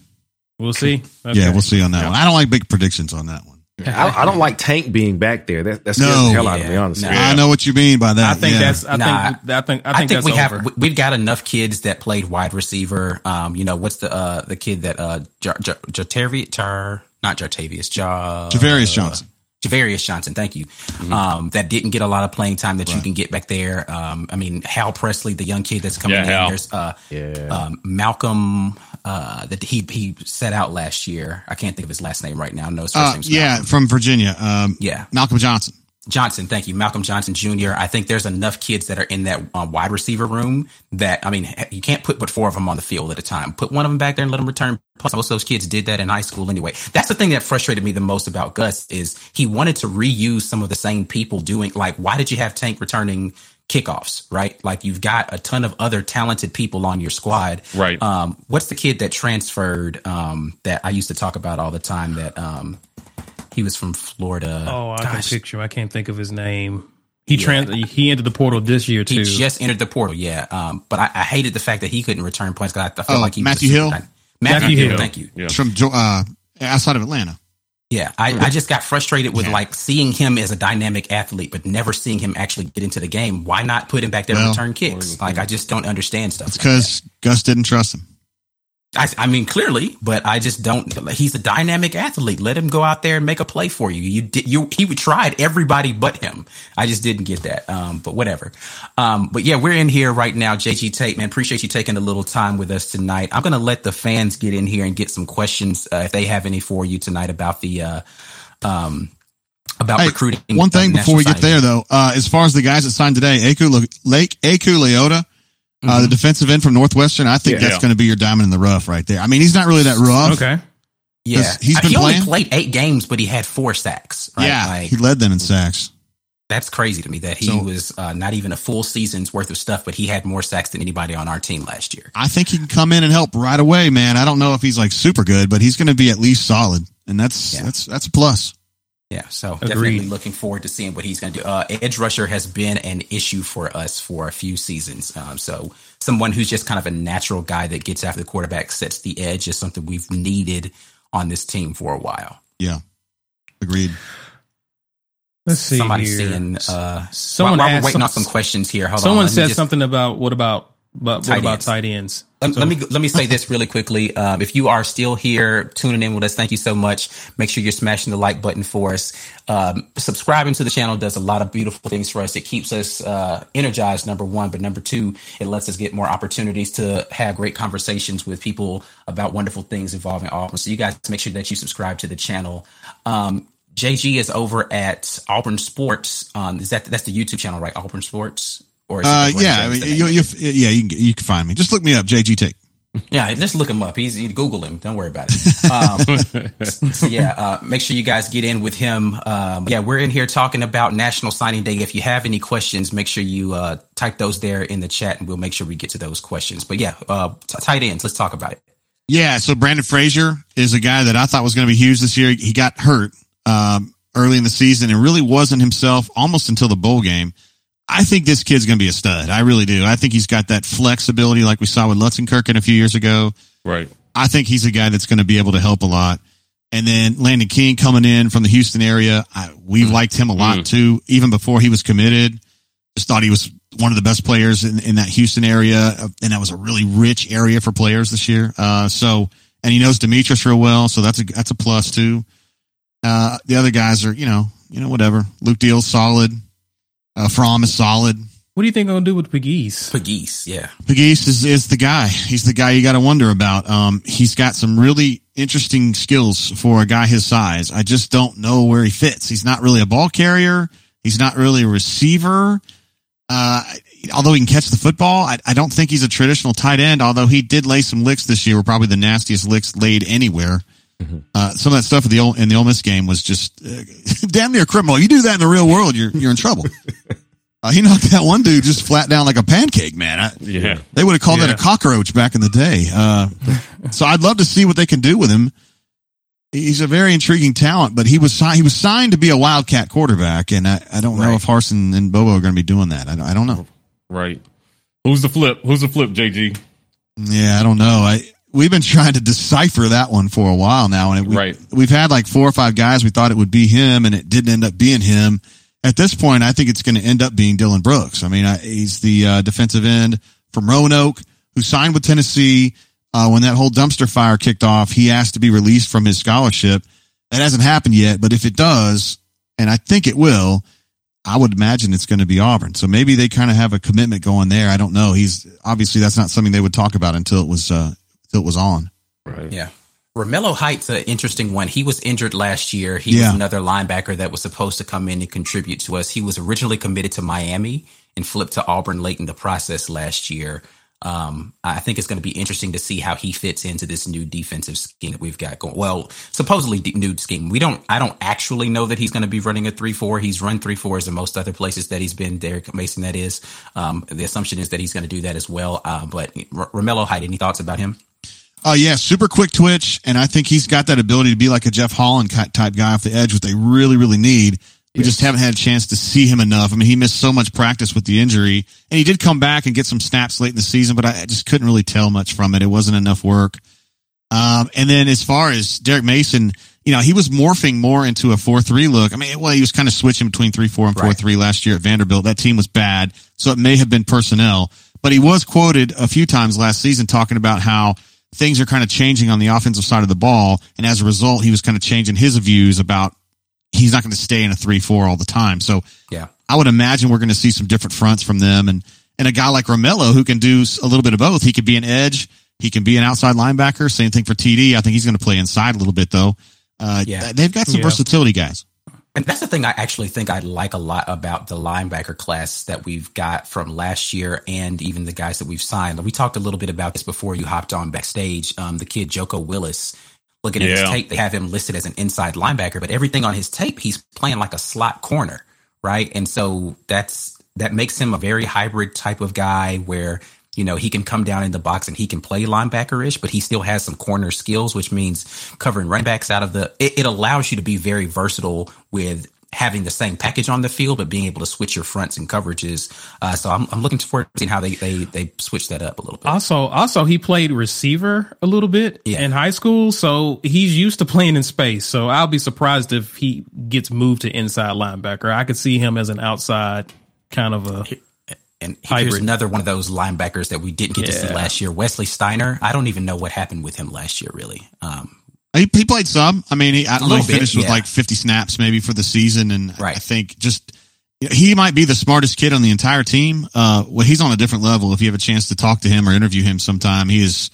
Speaker 2: We'll see. Okay.
Speaker 6: Yeah, we'll see on that yeah. one. I don't like big predictions on that one.
Speaker 5: I, I, don't like Tank being back there. That, that scares no, the hell yeah, out of me, honestly.
Speaker 6: No. I know what you mean by that.
Speaker 2: I think yeah. that's. I nah, think. I think. I think, I think
Speaker 4: we
Speaker 2: over.
Speaker 4: have. We've got enough kids that played wide receiver. Um, you know, what's the uh the kid that uh Jar, Jar, Jar, not Jartavius, Jar,
Speaker 6: Javarius Johnson.
Speaker 4: Javarius Johnson, thank you. Mm-hmm. Um, that didn't get a lot of playing time that right. you can get back there. Um, I mean, Hal Presley, the young kid that's coming yeah, in. Hal. There's uh, yeah. um, Malcolm uh, that he he set out last year. I can't think of his last name right now. No, his first uh, name's
Speaker 6: yeah, from Virginia. Um,
Speaker 4: yeah,
Speaker 6: Malcolm Johnson.
Speaker 4: Johnson, thank you, Malcolm Johnson Jr. I think there's enough kids that are in that uh, wide receiver room that I mean, you can't put but four of them on the field at a time. Put one of them back there and let them return. Plus, most of those kids did that in high school anyway. That's the thing that frustrated me the most about Gus is he wanted to reuse some of the same people doing. Like, why did you have Tank returning kickoffs, right? Like you've got a ton of other talented people on your squad.
Speaker 3: Right.
Speaker 4: Um, what's the kid that transferred um, that I used to talk about all the time that um, he was from Florida?
Speaker 2: Oh, I Gosh. can picture. I can't think of his name. He yeah. trans he entered the portal this year too. He
Speaker 4: just entered the portal, yeah. Um, but I, I, hated the fact that he couldn't return points because I, I felt oh, like he
Speaker 6: Matthew Hill.
Speaker 4: Matthew, Matthew Hill, Hill, thank you.
Speaker 6: Yeah. From uh, outside of Atlanta.
Speaker 4: Yeah, I, I just got frustrated with yeah. like seeing him as a dynamic athlete, but never seeing him actually get into the game. Why not put him back there well, and return kicks? Like I just don't understand stuff.
Speaker 6: It's because like Gus didn't trust him.
Speaker 4: I, I, mean, clearly, but I just don't. He's a dynamic athlete. Let him go out there and make a play for you. You did. You he tried everybody but him. I just didn't get that. Um, but whatever. Um, but yeah, we're in here right now. JG Tate, man, appreciate you taking a little time with us tonight. I'm gonna let the fans get in here and get some questions uh, if they have any for you tonight about the. Uh, um, about hey, recruiting.
Speaker 6: One thing before we get there, though, uh, as far as the guys that signed today, Eku Lake Eku Leota Mm-hmm. Uh, the defensive end from Northwestern, I think yeah, that's yeah. going to be your diamond in the rough right there. I mean, he's not really that rough.
Speaker 2: Okay.
Speaker 4: Yeah.
Speaker 6: He's been
Speaker 4: he
Speaker 6: playing.
Speaker 4: only played eight games, but he had four sacks. Right?
Speaker 6: Yeah. Like, he led them in sacks.
Speaker 4: That's crazy to me that he so, was uh, not even a full season's worth of stuff, but he had more sacks than anybody on our team last year.
Speaker 6: I think he can come in and help right away, man. I don't know if he's like super good, but he's going to be at least solid, and that's yeah. that's that's a plus.
Speaker 4: Yeah, so Agreed. definitely looking forward to seeing what he's going to do. Uh, edge rusher has been an issue for us for a few seasons. Um, so someone who's just kind of a natural guy that gets after the quarterback, sets the edge is something we've needed on this team for a while.
Speaker 6: Yeah, agreed.
Speaker 2: Let's see.
Speaker 4: Somebody
Speaker 2: here.
Speaker 4: saying, uh, someone while, while we're waiting some, on some questions here.
Speaker 2: Hold someone on, said just, something about what about but what about ends. tight ends?
Speaker 4: Let, so. let, me let me say this really quickly. Um, if you are still here tuning in with us, thank you so much. Make sure you're smashing the like button for us. Um, subscribing to the channel does a lot of beautiful things for us. It keeps us uh, energized, number one, but number two, it lets us get more opportunities to have great conversations with people about wonderful things involving Auburn. So you guys make sure that you subscribe to the channel. Um, JG is over at Auburn Sports. Um, is that that's the YouTube channel, right? Auburn Sports.
Speaker 6: Or uh, yeah, I mean, you, you, yeah, you can, you can find me. Just look me up, JG Tate.
Speaker 4: Yeah, just look him up. He's you Google him. Don't worry about it. Um, so yeah, uh, make sure you guys get in with him. Um, yeah, we're in here talking about National Signing Day. If you have any questions, make sure you uh, type those there in the chat, and we'll make sure we get to those questions. But yeah, uh, t- tight ends. Let's talk about it.
Speaker 6: Yeah, so Brandon Frazier is a guy that I thought was going to be huge this year. He got hurt um, early in the season and really wasn't himself almost until the bowl game. I think this kid's going to be a stud. I really do. I think he's got that flexibility like we saw with Lutzenkirchen a few years ago.
Speaker 3: Right.
Speaker 6: I think he's a guy that's going to be able to help a lot. And then Landen King coming in from the Houston area. I, we mm. liked him a lot mm. too, even before he was committed. Just thought he was one of the best players in, in that Houston area. And that was a really rich area for players this year. Uh, so, and he knows Dematrius real well. So that's a, that's a plus too. Uh, the other guys are, you know, you know, whatever. Luke Deal's solid. Uh, Fromm is solid.
Speaker 2: What do you think I'm gonna do with Pegues?
Speaker 4: Pegues, yeah.
Speaker 6: Pegues is, is the guy. He's the guy you got to wonder about. Um, he's got some really interesting skills for a guy his size. I just don't know where he fits. He's not really a ball carrier. He's not really a receiver. Uh, although he can catch the football, I, I, don't think he's a traditional tight end. Although he did lay some licks this year, were probably the nastiest licks laid anywhere. Mm-hmm. Uh, some of that stuff in the, in the Ole Miss game was just uh, damn near criminal. You do that in the real world, you're you're in trouble. Uh, he knocked that one dude just flat down like a pancake, man. I,
Speaker 3: yeah,
Speaker 6: they would have called yeah. that a cockroach back in the day. Uh, so I'd love to see what they can do with him. he's a very intriguing talent, but he was signed, he was signed to be a Wildcat quarterback. And I, I don't right. know if Harsin and Bobo are going to be doing that. I don't, I don't know.
Speaker 3: Right. Who's the flip? Who's the flip, JG?
Speaker 6: Yeah, I don't know. I, we've been trying to decipher that one for a while now. And it, we,
Speaker 3: right.
Speaker 6: we've had like four or five guys. We thought it would be him and it didn't end up being him. At this point, I think it's going to end up being Dylan Brooks. I mean, I, he's the uh, defensive end from Roanoke who signed with Tennessee. Uh, when that whole dumpster fire kicked off, he asked to be released from his scholarship. That hasn't happened yet, but if it does, and I think it will, I would imagine it's going to be Auburn. So maybe they kind of have a commitment going there. I don't know. He's obviously that's not something they would talk about until it was uh, until it was on.
Speaker 4: Right. Yeah. Romello Height's an interesting one. He was injured last year. He yeah. was another linebacker that was supposed to come in and contribute to us. He was originally committed to Miami and flipped to Auburn late in the process last year. Um, I think it's going to be interesting to see how he fits into this new defensive scheme that we've got going. Well, supposedly new scheme. We don't. I don't actually know that he's going to be running a three four. He's run three fours in most other places that he's been. Derek Mason, that is. Um, the assumption is that he's going to do that as well. Uh, but R- Romello Height, any thoughts about him?
Speaker 6: Oh uh, yeah, super quick twitch, and I think he's got that ability to be like a Jeff Holland type guy off the edge, which they really, really need. We just haven't had a chance to see him enough. I mean, he missed so much practice with the injury, and he did come back and get some snaps late in the season, but I just couldn't really tell much from it. It wasn't enough work. Um, and then as far as Derek Mason, you know, he was morphing more into a 4-3 look. I mean, well, he was kind of switching between 3-4 and 4-3 last year at Vanderbilt. That team was bad, so it may have been personnel, but he was quoted a few times last season talking about how things are kind of changing on the offensive side of the ball. And as a result, he was kind of changing his views about he's not going to stay in a three four all the time. So
Speaker 4: yeah,
Speaker 6: I would imagine we're going to see some different fronts from them, and and a guy like Romello who can do a little bit of both. He could be an edge, he can be an outside linebacker. Same thing for TD. I think he's going to play inside a little bit though. Uh, yeah, they've got some yeah. versatility guys.
Speaker 4: And that's the thing I actually think I like a lot about the linebacker class that we've got from last year and even the guys that we've signed. We talked a little bit about this before you hopped on backstage. Um, the kid Joko Willis Looking at yeah. his tape, they have him listed as an inside linebacker, but everything on his tape, he's playing like a slot corner, right? And so that's that makes him a very hybrid type of guy where you know he can come down in the box and he can play linebackerish, but he still has some corner skills, which means covering running backs out of the. It, it allows you to be very versatile with having the same package on the field, but being able to switch your fronts and coverages. Uh, so I'm, I'm looking forward to seeing how they, they, they switch that up a little bit.
Speaker 2: Also, also he played receiver a little bit yeah. in high school. So he's used to playing in space. So I'll be surprised if he gets moved to inside linebacker. I could see him as an outside kind of a.
Speaker 4: And here's another one of those linebackers that we didn't get yeah. to see last year, Wesley Steiner. I don't even know what happened with him last year, really. Um,
Speaker 6: he, he played some. I mean, he, I don't know, he finished bit, yeah. with like 50 snaps maybe for the season. And right. I think just, he might be the smartest kid on the entire team. Uh, well, he's on a different level. If you have a chance to talk to him or interview him sometime, he is,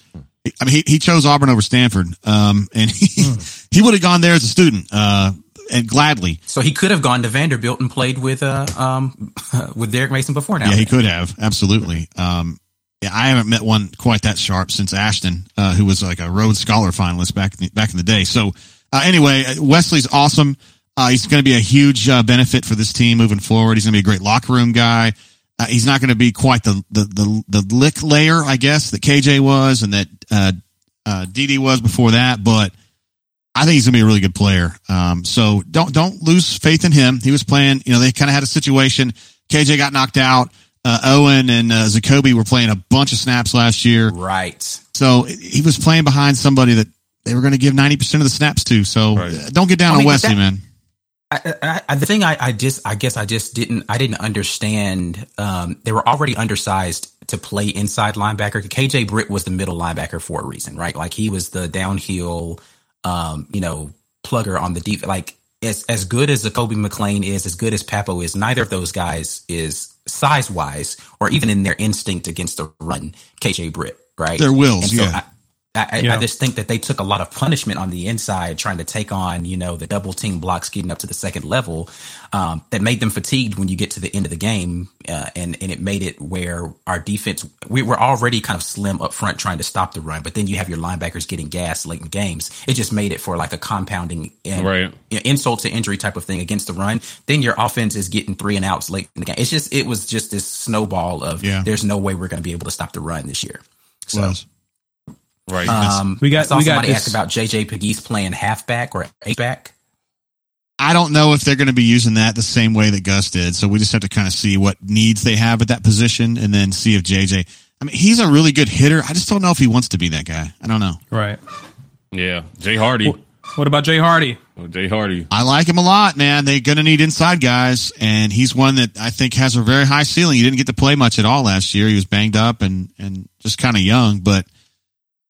Speaker 6: I mean, he, he chose Auburn over Stanford. Um, and he, mm. he would have gone there as a student, uh, and gladly.
Speaker 4: So he could have gone to Vanderbilt and played with, uh, um, with Derek Mason before now.
Speaker 6: Yeah, he could have. Absolutely. Um, yeah, I haven't met one quite that sharp since Ashton, uh, who was like a Rhodes Scholar finalist back in the, back in the day. So uh, anyway, uh, Wesley's awesome. Uh, he's going to be a huge uh, benefit for this team moving forward. He's going to be a great locker room guy. Uh, he's not going to be quite the, the the the lick layer, I guess, that KJ was and that uh, uh, DD was before that. But I think he's going to be a really good player. Um, so don't don't lose faith in him. He was playing. You know, they kind of had a situation. KJ got knocked out uh, Owen and uh, Zakoby were playing a bunch of snaps last year.
Speaker 4: Right.
Speaker 6: So he was playing behind somebody that they were going to give 90% of the snaps to. So right. Uh, don't get down I on mean, Wesley, that, man.
Speaker 4: I, I, the thing I, I, just, I guess I just didn't, I didn't understand. Um, they were already undersized to play inside linebacker. KJ Britt was the middle linebacker for a reason, right? Like he was the downhill, um, you know, plugger on the deep. Like as as good as Zakoby McClain is, as good as Pappoe is, neither of those guys is size wise or even in their instinct against the run. KJ Britt, right?
Speaker 6: Their wills, so yeah.
Speaker 4: I, yeah. I, just think that they took a lot of punishment on the inside trying to take on, you know, the double team blocks getting up to the second level um, that made them fatigued when you get to the end of the game. Uh, and, and it made it where our defense, we were already kind of slim up front trying to stop the run, but then you have your linebackers getting gas late in games. It just made it for like a compounding and,
Speaker 3: right.
Speaker 4: insult to injury type of thing against the run. Then your offense is getting three and outs late in the game. It's just, it was just this snowball of yeah. there's no way we're going to be able to stop the run this year. So.
Speaker 3: Right.
Speaker 4: Um, we got. I saw we somebody got asked about JJ Pegues playing halfback or A back.
Speaker 6: I don't know if they're going to be using that the same way that Gus did. So we just have to kind of see what needs they have at that position and then see if JJ. I mean, he's a really good hitter. I just don't know if he wants to be that guy. I don't know.
Speaker 2: Right.
Speaker 3: Yeah. Jay Hardy.
Speaker 2: What about Jay Hardy?
Speaker 3: Oh, Jay Hardy.
Speaker 6: I like him a lot, man. They're going to need inside guys, and he's one that I think has a very high ceiling. He didn't get to play much at all last year. He was banged up and and just kind of young, but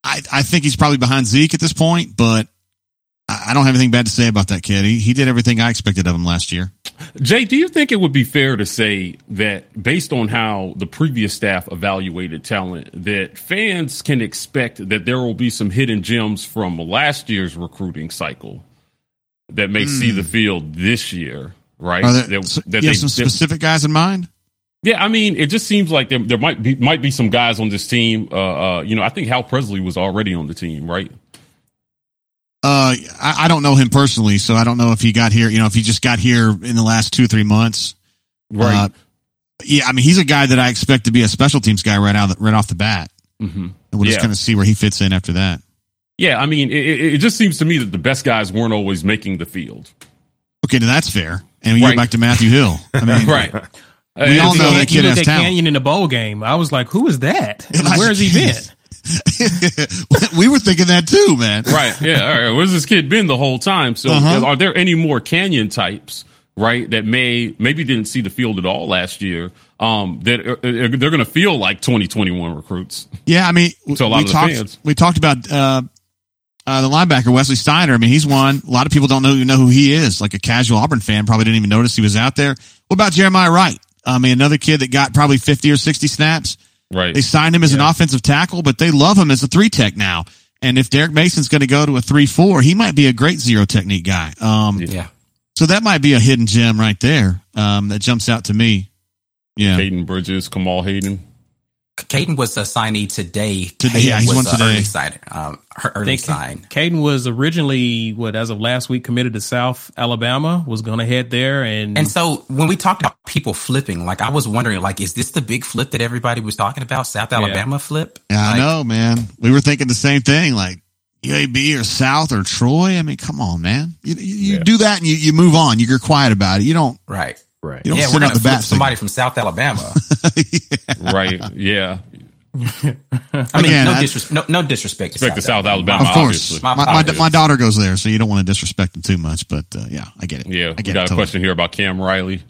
Speaker 6: I I think he's probably behind Zeke at this point. But I don't have anything bad to say about that kid. He, he did everything I expected of him last year.
Speaker 3: Jay, do you think it would be fair to say that based on how the previous staff evaluated talent, that fans can expect that there will be some hidden gems from last year's recruiting cycle that may mm. see the hmm. field this year, right?
Speaker 6: Are there, that, that you they, some specific guys in mind?
Speaker 3: Yeah, I mean, it just seems like there, there might be might be some guys on this team. Uh, uh, you know, I think Hal Presley was already on the team, right?
Speaker 6: Uh, I, I, don't know him personally, so I don't know if he got here. You know, if he just got here in the last two three months.
Speaker 3: Right. Uh,
Speaker 6: yeah, I mean, he's a guy that I expect to be a special teams guy right out right off the bat. Mm-hmm. And we'll yeah. just kind of see where he fits in after that.
Speaker 3: Yeah, I mean, it, it, just seems to me that the best guys weren't always making the field.
Speaker 6: Okay, now that's fair. And we right. get back to Matthew Hill. I mean,
Speaker 3: right.
Speaker 6: We all know that kid has talent.
Speaker 2: Canyon in the bowl game. I was like, who is that? Where's he been?
Speaker 6: we were thinking that too, man.
Speaker 3: Right. Yeah. All right. Where's this kid been the whole time? So, uh-huh. are there any more Canyon types, right, that may maybe didn't see the field at all last year? Um, that are, they're going to feel like 2021 recruits.
Speaker 6: Yeah. I mean, to a lot we of talked, fans. We talked about uh, uh, the linebacker Wesley Steiner. I mean, he's one. A lot of people don't know know who he is. Like a casual Auburn fan probably didn't even notice he was out there. What about Jeremiah Wright? I mean, another kid that got probably 50 or 60 snaps.
Speaker 3: Right.
Speaker 6: They signed him as yeah. an offensive tackle, but they love him as a three tech now. And if Derek Mason's going to go to a three four, he might be a great zero technique guy. Um,
Speaker 4: yeah.
Speaker 6: So that might be a hidden gem right there um, that jumps out to me. Yeah.
Speaker 3: Hayden Bridges, Kamal Hayden.
Speaker 4: Caden was a signee today.
Speaker 6: Today, yeah, he's one today. Early
Speaker 4: sign, um, early sign.
Speaker 2: Caden was originally what, as of last week, committed to South Alabama. Was going to head there, and
Speaker 4: and so when we talked about people flipping, like I was wondering, like, is this the big flip that everybody was talking about? South Alabama yeah. flip?
Speaker 6: Yeah,
Speaker 4: like,
Speaker 6: I know, man. We were thinking the same thing, like. UAB or South or Troy. I mean, come on, man. You, you, you yeah. do that and you, you move on. You're quiet about it. You don't.
Speaker 4: Right.
Speaker 3: Right.
Speaker 4: You don't yeah, we're gonna the flip somebody from South Alabama.
Speaker 3: yeah. Right. Yeah.
Speaker 4: I mean, Again, no, disres- no, no, disrespect
Speaker 3: to South, to South Alabama.
Speaker 6: Of course, my, my, my, daughter goes there, so you don't want to disrespect them too much. But uh, yeah, I get it.
Speaker 3: Yeah,
Speaker 6: I
Speaker 3: get we got it, a totally. question here about Cam Riley.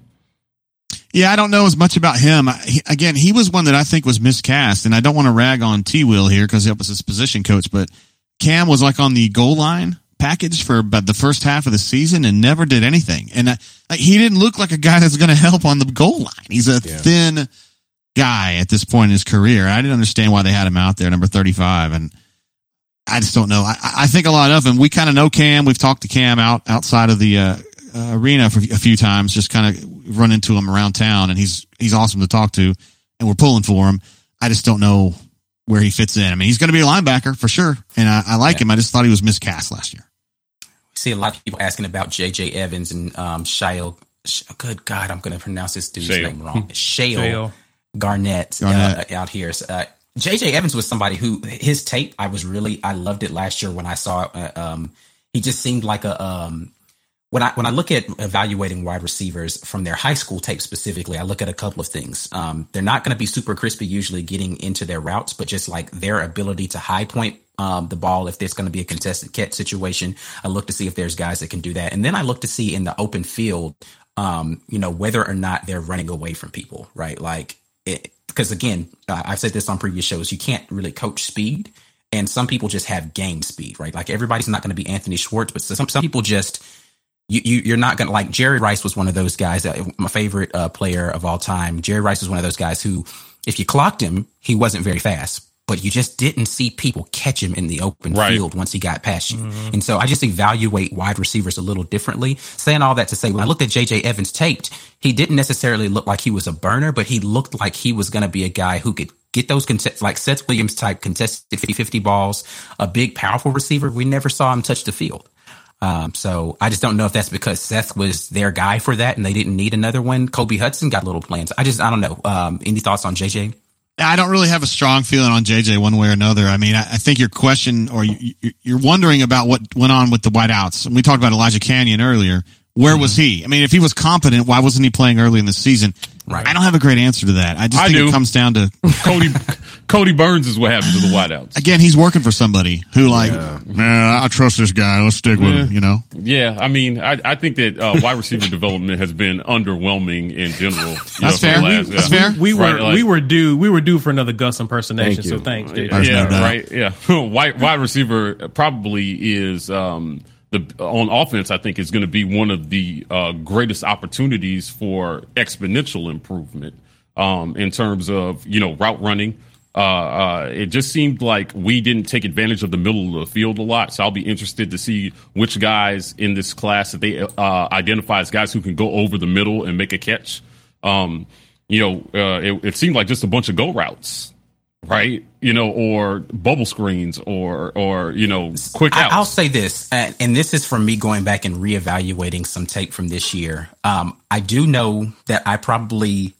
Speaker 6: Yeah, I don't know as much about him. He, again, he was one that I think was miscast, and I don't want to rag on T. Will here because he was his position coach, but Cam was like on the goal line package for about the first half of the season and never did anything. And uh, like, he didn't look like a guy that's going to help on the goal line. He's a yeah. thin guy at this point in his career. I didn't understand why they had him out there, number 35. And I just don't know. I, I think a lot of him, we kind of know Cam. We've talked to Cam out outside of the, uh, uh, arena for a few times, just kind of run into him around town and he's, he's awesome to talk to and we're pulling for him. I just don't know where he fits in. I mean, he's going to be a linebacker for sure. And I, I like yeah. him. I just thought he was miscast last year.
Speaker 4: We see a lot of people asking about JJ Evans and, um, Shail. Good God, I'm going to pronounce this dude's Shale. name wrong. Shale. Garnett, Garnett. Uh, out here. Uh, JJ Evans was somebody who his tape I was really I loved it last year when I saw it. Uh, um, he just seemed like a um, when I when I look at evaluating wide receivers from their high school tape specifically, I look at a couple of things. Um, they're not going to be super crispy usually getting into their routes, but just like their ability to high point um, the ball if there's going to be a contested catch situation. I look to see if there's guys that can do that, and then I look to see in the open field, um, you know, whether or not they're running away from people, right? Like because again, I've said this on previous shows, you can't really coach speed. And some people just have game speed, right? Like everybody's not going to be Anthony Schwartz, but some, some people just, you, you, are not going to like Jerry Rice was one of those guys, uh, my favorite uh, player of all time. Jerry Rice was one of those guys who, if you clocked him, he wasn't very fast, but you just didn't see people catch him in the open right. field once he got past you. Mm-hmm. And so I just evaluate wide receivers a little differently. Saying all that to say, when I looked at JJ Evans taped, he didn't necessarily look like he was a burner, but he looked like he was going to be a guy who could get those contest, like Seth Williams type contested 50 50 balls, a big, powerful receiver. We never saw him touch the field. Um, so I just don't know if that's because Seth was their guy for that and they didn't need another one. Kobe Hudson got little plans. I just, I don't know. Um, any thoughts on JJ?
Speaker 6: I don't really have a strong feeling on JJ one way or another. I mean, I, I think your question or you, you're wondering about what went on with the wideouts. And we talked about Elijah Canyon earlier. Where mm-hmm. was he? I mean, if he was competent, why wasn't he playing early in the season? Right. I don't have a great answer to that. I just I think do. it comes down to
Speaker 3: Cody. Kodi Burns is what happened to the wideouts.
Speaker 6: Again, he's working for somebody who, like, yeah. man, I trust this guy. Let's stick with yeah. him. You know.
Speaker 3: Yeah, I mean, I, I think that uh, wide receiver development has been underwhelming in general.
Speaker 6: That's know, fair. Last, That's fair.
Speaker 2: We, we were right, like, we were due we were due for another Gus impersonation. Thank so thanks, dude.
Speaker 3: Yeah, no right. Yeah, wide wide receiver probably is. Um, the on offense, I think is going to be one of the uh, greatest opportunities for exponential improvement um, in terms of you know route running. Uh, uh, it just seemed like we didn't take advantage of the middle of the field a lot. So I'll be interested to see which guys in this class that they uh, identify as guys who can go over the middle and make a catch. Um, you know, uh, it, it seemed like just a bunch of go routes right? You know, or bubble screens, or or you know, quick outs.
Speaker 4: I, will say this, and this is from me going back and reevaluating some tape from this year. Um, I do know that I probably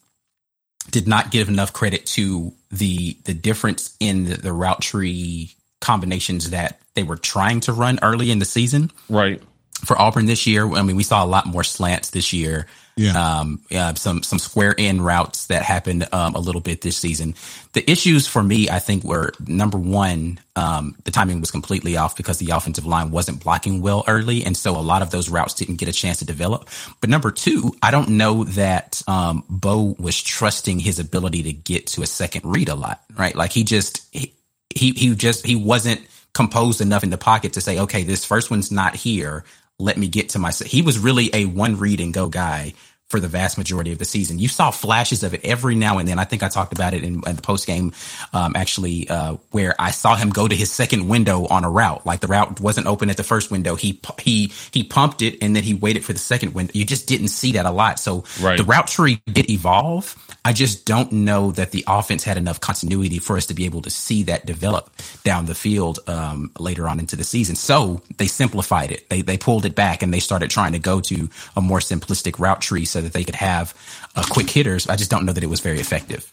Speaker 4: did not give enough credit to the the difference in the, the route tree combinations that they were trying to run early in the season.
Speaker 3: Right.
Speaker 4: For Auburn this year, I mean, we saw a lot more slants this year. Yeah. Um, uh, some some square in routes that happened um, a little bit this season. The issues for me, I think, were number one, um, the timing was completely off because the offensive line wasn't blocking well early, and so a lot of those routes didn't get a chance to develop. But number two, I don't know that um, Bo was trusting his ability to get to a second read a lot, right? Like he just he he, he just he wasn't composed enough in the pocket to say, okay, this first one's not here let me get to my. He was really a one read and go guy for the vast majority of the season. You saw flashes of it every now and then. I think I talked about it in, in the post game, um, actually, uh, where I saw him go to his second window on a route. Like the route wasn't open at the first window. He, he, he pumped it and then he waited for the second window. You just didn't see that a lot. So right. the route tree did evolve. I just don't know that the offense had enough continuity for us to be able to see that develop down the field, um, later on into the season. So they simplified it. They, they pulled it back and they started trying to go to a more simplistic route tree so that they could have uh, quick hitters. I just don't know that it was very effective.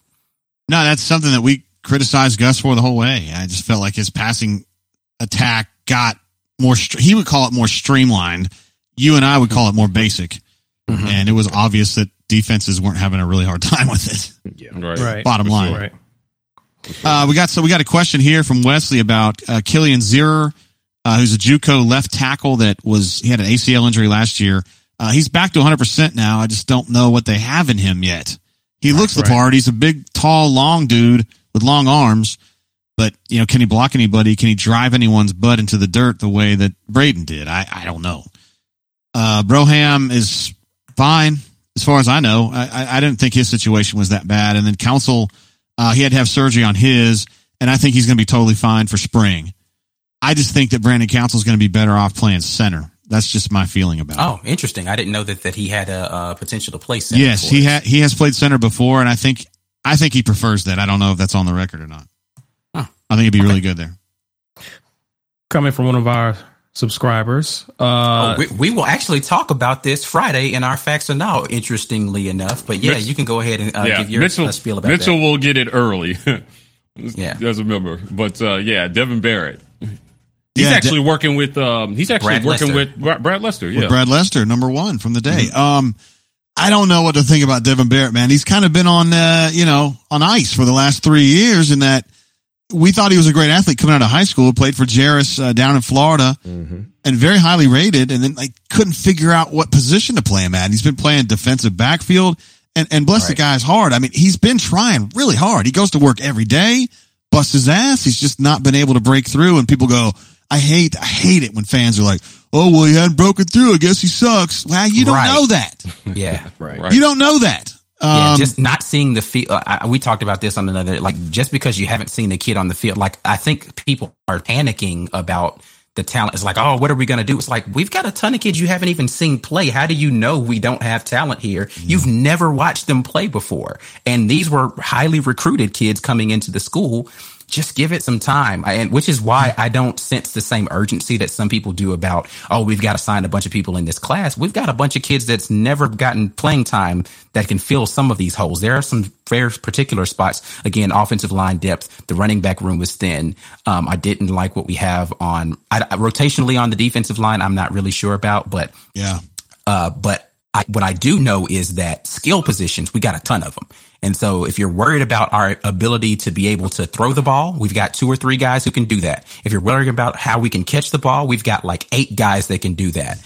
Speaker 6: No, that's something that we criticized Gus for the whole way. I just felt like his passing attack got more, he would call it more streamlined. You and I would call it more basic. Mm-hmm. And it was obvious that defenses weren't having a really hard time with it.
Speaker 3: Yeah, right. right.
Speaker 6: Bottom line. Right. Uh, we got so we got a question here from Wesley about uh, Kilian Zierer, uh, who's a JUCO left tackle that was he had an ACL injury last year. Uh, he's back to 100% now. I just don't know what they have in him yet. He looks the right. part. He's a big, tall, long dude with long arms. But, you know, can he block anybody? Can he drive anyone's butt into the dirt the way that Braden did? I, I don't know. Uh, Broham is fine as far as I know. I, I, I didn't think his situation was that bad. And then Council, uh, he had to have surgery on his, and I think he's going to be totally fine for spring. I just think that Brandon Council is going to be better off playing center. That's just my feeling about
Speaker 4: oh, it. Oh, interesting. I didn't know that, that he had a, a potential to play
Speaker 6: center. Yes, he had. He has played center before, and I think I think he prefers that. I don't know if that's on the record or not. Huh. I think he'd be okay. really good there.
Speaker 2: Coming from one of our subscribers. Uh,
Speaker 4: oh, we, we, will actually talk about this Friday in our facts and now. Interestingly enough, but yeah, Mitch, you can go ahead and uh, yeah, give your Mitchell, uh, spiel about
Speaker 3: Mitchell
Speaker 4: that.
Speaker 3: will get it early. yeah, as a member, but uh, yeah, Devin Barrett. He's yeah, actually working with. Um, he's actually Brad working Lester. with Brad Lester. Yeah, with
Speaker 6: Brad Lester, number one from the day. Mm-hmm. Um, I don't know what to think about Devin Barrett, man. He's kind of been on, uh, you know, on ice for the last three years, in that we thought he was a great athlete coming out of high school. Played for Jerris uh, down in Florida, mm-hmm. and very highly rated. And then like couldn't figure out what position to play him at. He's been playing defensive backfield, and and bless right. the guy's hard. I mean, he's been trying really hard. He goes to work every day, busts his ass. He's just not been able to break through. And people go I hate, I hate it when fans are like, "Oh, well, he hadn't broken through. I guess he sucks." Well, you don't right. know that.
Speaker 4: yeah,
Speaker 6: right. You don't know that.
Speaker 4: Um, yeah, just not seeing the field. Uh, we talked about this on another. Like, just because you haven't seen the kid on the field, like I think people are panicking about the talent. It's like, oh, what are we going to do? It's like we've got a ton of kids you haven't even seen play. How do you know we don't have talent here? Mm. You've never watched them play before, and these were highly recruited kids coming into the school just give it some time. I, and which is why I don't sense the same urgency that some people do about, oh, we've got to sign a bunch of people in this class. We've got a bunch of kids that's never gotten playing time that can fill some of these holes. There are some very particular spots. Again, offensive line depth. The running back room was thin. Um, I didn't like what we have on I, rotationally on the defensive line. I'm not really sure about, but
Speaker 6: yeah.
Speaker 4: Uh, but I, what I do know is that skill positions, we got a ton of them. And so if you're worried about our ability to be able to throw the ball, we've got two or three guys who can do that. If you're worried about how we can catch the ball, we've got like eight guys that can do that.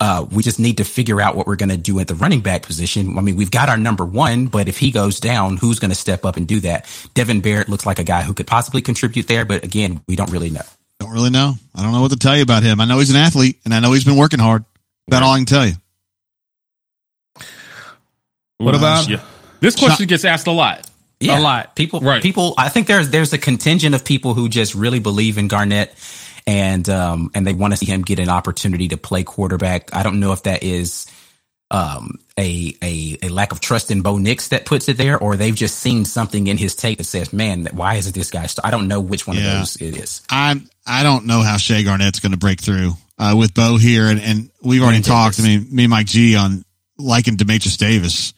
Speaker 4: Uh, we just need to figure out what we're going to do at the running back position. I mean, we've got our number one, but if he goes down, who's going to step up and do that? Devin Barrett looks like a guy who could possibly contribute there, but again, we don't really know.
Speaker 6: Don't really know. I don't know what to tell you about him. I know he's an athlete and I know he's been working hard. That's all I can tell you.
Speaker 2: What about yeah.
Speaker 3: This question gets asked a lot?
Speaker 4: Yeah, a lot. People, right. people. I think there's there's a contingent of people who just really believe in Garnett, and um and they want to see him get an opportunity to play quarterback. I don't know if that is um a a a lack of trust in Bo Nix that puts it there, or they've just seen something in his tape that says, "Man, why isn't this guy?" St-? I don't know which one yeah. of those it is.
Speaker 6: I I don't know how Shea Garnett's going to break through uh, with Bo here, and and we've already talked. Davis. I mean, me and Mike G on liking Dematrius Davis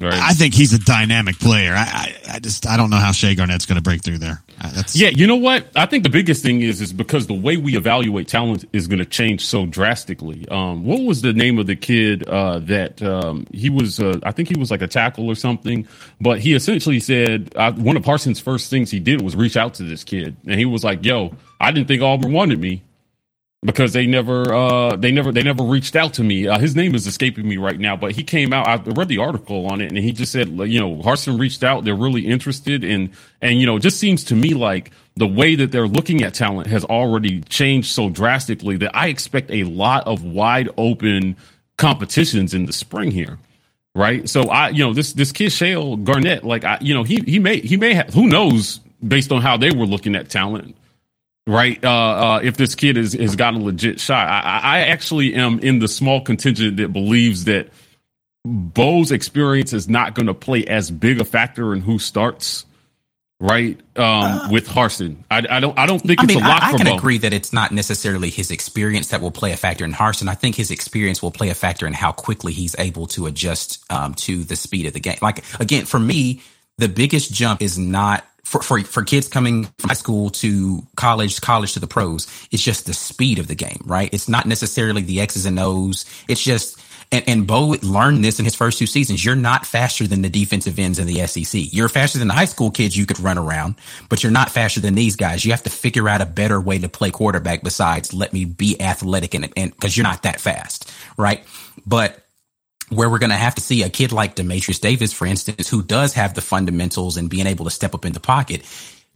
Speaker 6: Right. I think he's a dynamic player. I, I, I, just I don't know how Shea Garnett's going to break through there.
Speaker 3: That's, yeah, you know what? I think the biggest thing is is because the way we evaluate talent is going to change so drastically. Um, what was the name of the kid uh, that um, he was? Uh, I think he was like a tackle or something. But he essentially said uh, one of Parsons' first things he did was reach out to this kid, and he was like, "Yo, I didn't think Auburn wanted me." Because they never uh they never they never reached out to me. Uh, his name is escaping me right now but he came out i read the article on it and he just said you know harsin reached out they're really interested in and you know it just seems to me like the way that they're looking at talent has already changed so drastically that i expect a lot of wide open competitions in the spring here right? So i you know this this kid shale garnett like i you know he he may he may have who knows based on how they were looking at talent right? Uh, uh, if this kid is, has got a legit shot, I, I actually am in the small contingent that believes that Bo's experience is not going to play as big a factor in who starts. Right um, uh, with Harsin, I, I, don't. I don't think I it's mean, a lock I,
Speaker 4: I can
Speaker 3: Bo.
Speaker 4: agree that it's not necessarily his experience that will play a factor in Harsin. I think his experience will play a factor in how quickly he's able to adjust um, to the speed of the game. Like again, for me, the biggest jump is not for, for, for kids coming from high school to college, college to the pros, it's just the speed of the game, right? It's not necessarily the X's and O's. It's just, and, and Bo learned this in his first two seasons. You're not faster than the defensive ends in the SEC. You're faster than the high school kids you could run around, but you're not faster than these guys. You have to figure out a better way to play quarterback besides let me be athletic and, and cause you're not that fast, right? But where we're going to have to see a kid like Dematrius Davis, for instance, who does have the fundamentals and being able to step up in the pocket.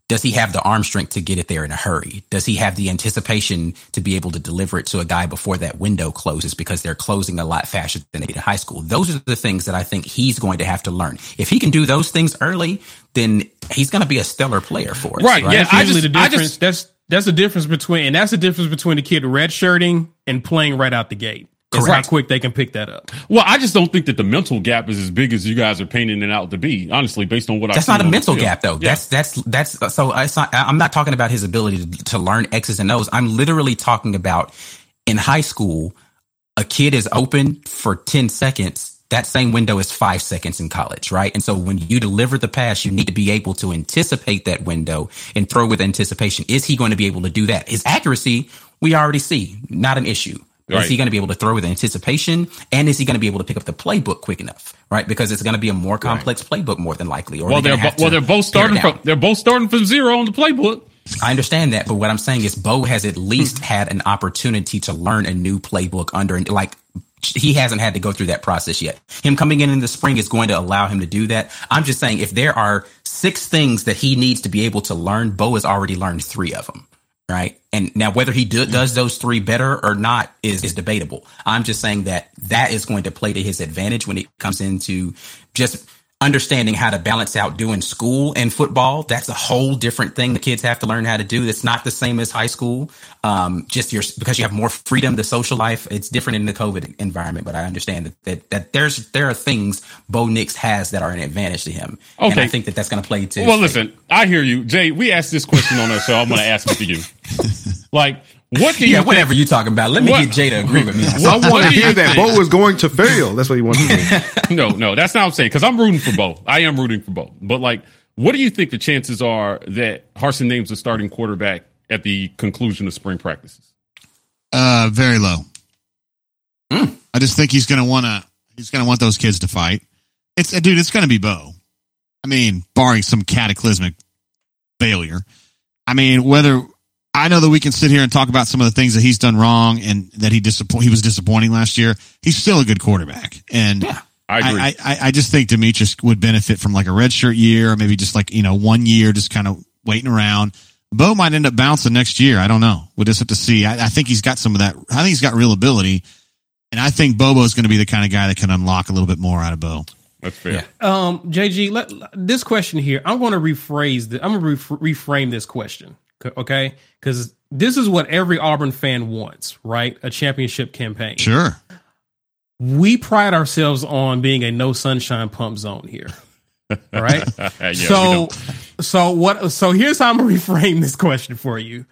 Speaker 4: Does he have the arm strength to get it there in a hurry? Does he have the anticipation to be able to deliver it to a guy before that window closes because they're closing a lot faster than they did in high school? Those are the things that I think he's going to have to learn. If he can do those things early, then he's going to be a stellar player for us.
Speaker 2: Right. right? Yeah. I just, the difference. Just, that's that's the difference between, and that's the difference between the kid redshirting and playing right out the gate. Correct. how quick they can pick that up.
Speaker 3: Well, I just don't think that the mental gap is as big as you guys are painting it out to be. Honestly, based on what
Speaker 4: I that's not a mental gap though. Yeah. That's that's that's so it's not, I'm not talking about his ability to, to learn X's and O's. I'm literally talking about in high school, a kid is open for ten seconds. That same window is five seconds in college, right? And so when you deliver the pass, you need to be able to anticipate that window and throw with anticipation. Is he going to be able to do that? His accuracy, we already see, not an issue Right. Is he going to be able to throw with anticipation? And is he going to be able to pick up the playbook quick enough? Right, because it's going to be a more complex right. playbook more than likely.
Speaker 3: Or well, they're bo- well, they're both starting from they're both starting from zero on the playbook.
Speaker 4: I understand that, but what I'm saying is Bo has at least hmm. had an opportunity to learn a new playbook under like he hasn't had to go through that process yet. Him coming in in the spring is going to allow him to do that. I'm just saying if there are six things that he needs to be able to learn, Bo has already learned three of them right? And now whether he do, does those three better or not is, is debatable. I'm just saying that that is going to play to his advantage when it comes into just understanding how to balance out doing school and football. That's a whole different thing the kids have to learn how to do. That's not the same as high school. Um, just your, because you have more freedom the social life. It's different in the COVID environment, but I understand that, that, that there's, there are things Bo Nix has that are an advantage to him. Okay. And I think that that's going to play to.
Speaker 3: Well, listen, I hear you, Jay. We asked this question on our show. I'm going to ask it to you. Like, what do you?
Speaker 4: Yeah, think, whatever you talking about. Let me what, get Jay to agree with me.
Speaker 5: I want to hear that Bo is going to fail. That's what he wants to hear.
Speaker 3: no, no, that's not what I'm saying. Because I'm rooting for Bo. I am rooting for Bo. But like, what do you think the chances are that Harsin names a starting quarterback at the conclusion of spring practices?
Speaker 6: Uh, very low. Mm. I just think he's going to want to. He's going to want those kids to fight. It's dude. It's going to be Bo. I mean, barring some cataclysmic failure. I mean, whether I know that we can sit here and talk about some of the things that he's done wrong and that he disappoint he was disappointing last year. He's still a good quarterback, and yeah, I, I, I, I just think Dematrius would benefit from like a redshirt year, or maybe just like you know one year, just kind of waiting around. Bo might end up bouncing next year. I don't know. We'll just have to see. I, I think he's got some of that. I think he's got real ability, and I think Bobo is going to be the kind of guy that can unlock a little bit more out of Bo.
Speaker 3: That's fair. Yeah.
Speaker 2: Um, JG, let, this question here. I'm going to rephrase. The, I'm going to re- reframe this question okay? Because this is what every Auburn fan wants, right? A championship campaign.
Speaker 6: Sure.
Speaker 2: We pride ourselves on being a no sunshine pump zone here. All right. yeah, so, so what? So here's how I'm gonna reframe this question for you.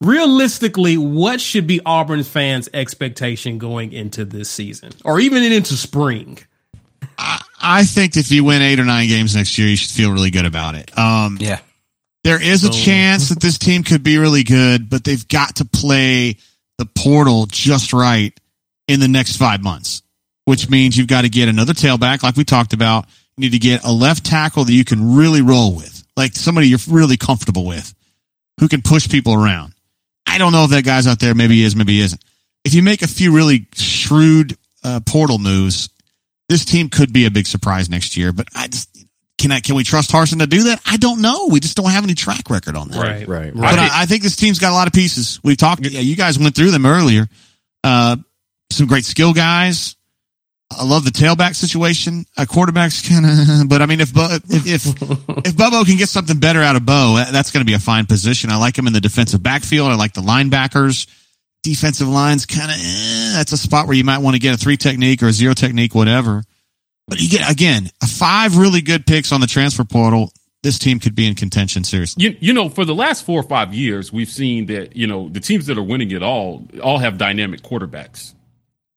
Speaker 2: Realistically, what should be Auburn fans' expectation going into this season, or even into spring?
Speaker 6: I, I think if you win eight or nine games next year, you should feel really good about it. Um,
Speaker 4: yeah.
Speaker 6: There is a chance that this team could be really good, but they've got to play the portal just right in the next five months, which means you've got to get another tailback, like we talked about. You need to get a left tackle that you can really roll with, like somebody you're really comfortable with, who can push people around. I don't know if that guy's out there. Maybe he is, maybe he isn't. If you make a few really shrewd uh, portal moves, this team could be a big surprise next year. But I just, can I, can we trust Harsin to do that? I don't know. We just don't have any track record on that.
Speaker 5: Right, right.
Speaker 6: right. But I, I, think this team's got a lot of pieces. We talked, yeah, you guys went through them earlier. Uh, some great skill guys. I love the tailback situation. A quarterback's kind of, but I mean, if, if, if, if Bobo can get something better out of Bo, that's going to be a fine position. I like him in the defensive backfield. I like the linebackers. Defensive lines kind of, eh, that's a spot where you might want to get a three technique or a zero technique, whatever. But you get again five really good picks on the transfer portal. This team could be in contention seriously.
Speaker 3: You, you know, for the last four or five years, we've seen that you know the teams that are winning it all all have dynamic quarterbacks,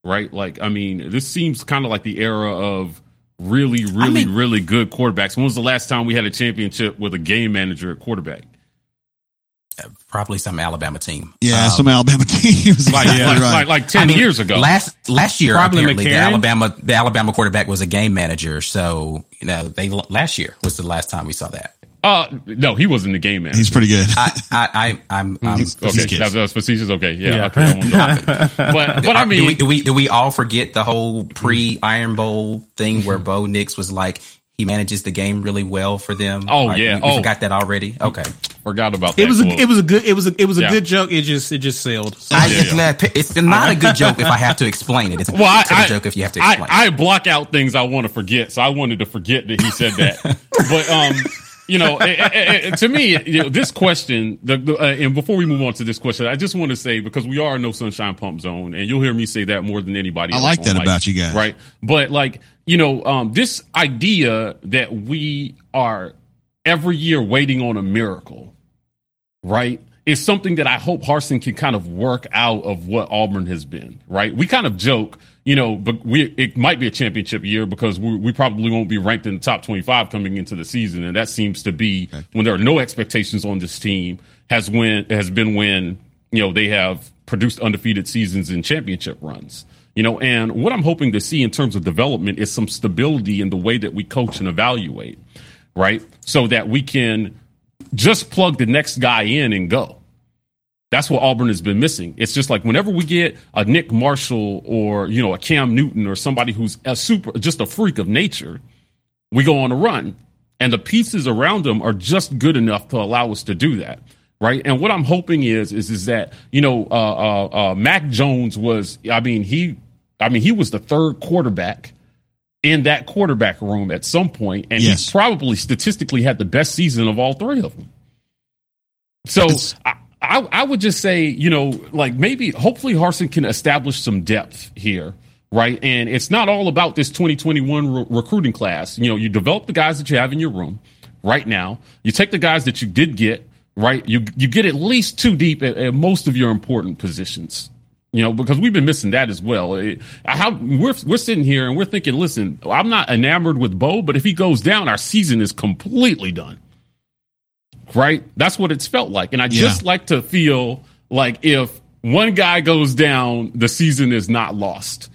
Speaker 3: right? Like, I mean, this seems kind of like the era of really, really, I mean, really good quarterbacks. When was the last time we had a championship with a game manager at quarterback?
Speaker 4: Probably some Alabama team.
Speaker 6: Yeah, um, some Alabama team.
Speaker 3: like, yeah, like, like, like, ten I mean, years ago.
Speaker 4: Last last year, probably apparently the Alabama the Alabama quarterback was a game manager. So you know, they last year was the last time we saw that.
Speaker 3: Uh no, he wasn't the game man.
Speaker 6: He's pretty good.
Speaker 4: I, I, I am I'm
Speaker 3: okay. That was facetious. Okay, yeah. yeah. Okay, but but I mean,
Speaker 4: do we, do we do we all forget the whole pre Iron Bowl thing where Bo Nix was like, he manages the game really well for them.
Speaker 3: Oh like, yeah,
Speaker 4: you,
Speaker 3: oh,
Speaker 4: forgot that already. Okay,
Speaker 3: forgot about that.
Speaker 2: It was a, it was a good it was a it was a yeah. good joke. It just it just sailed.
Speaker 4: So. I, yeah, yeah. it's not a good joke if I have to explain it. It's, well, I, a joke if you have to explain.
Speaker 3: I, I block out things I want to forget, so I wanted to forget that he said that. but um, you know, it, it, it, to me, you know, this question, the, the uh, and before we move on to this question, I just want to say because we are no sunshine pump zone, and you'll hear me say that more than anybody.
Speaker 6: I like that about you guys,
Speaker 3: right? But like, you know, um, this idea that we are every year waiting on a miracle, right? Is something that I hope Harsin can kind of work out of what Auburn has been, right? We kind of joke you know, but we it might be a championship year because we, we probably won't be ranked in the top 25 coming into the season, and that seems to be okay. when there are no expectations on this team has when has been when you know they have produced undefeated seasons and championship runs. You know, and what I'm hoping to see in terms of development is some stability in the way that we coach and evaluate, right? So that we can just plug the next guy in and go that's what Auburn has been missing. It's just like whenever we get a Nick Marshall or, you know, a Cam Newton or somebody who's a super, just a freak of nature, we go on a run. And the pieces around them are just good enough to allow us to do that. Right. And what I'm hoping is, is, is that, you know, uh, uh, uh, Mac Jones was, I mean, he, I mean, he was the third quarterback in that quarterback room at some point, and
Speaker 6: Yes.
Speaker 3: he probably statistically had the best season of all three of them. So I, I, I would just say, you know, like maybe, hopefully, Harsin can establish some depth here, right? And it's not all about this 2021 re- recruiting class. You know, you develop the guys that you have in your room right now. You take the guys that you did get, right? You you get at least two deep at, at most of your important positions. You know, because we've been missing that as well. How we're we're sitting here and we're thinking, listen, I'm not enamored with Bo, but if he goes down, our season is completely done. Right? That's what it's felt like. And I just
Speaker 6: Yeah.
Speaker 3: like to feel like if one guy goes down, the season is not lost.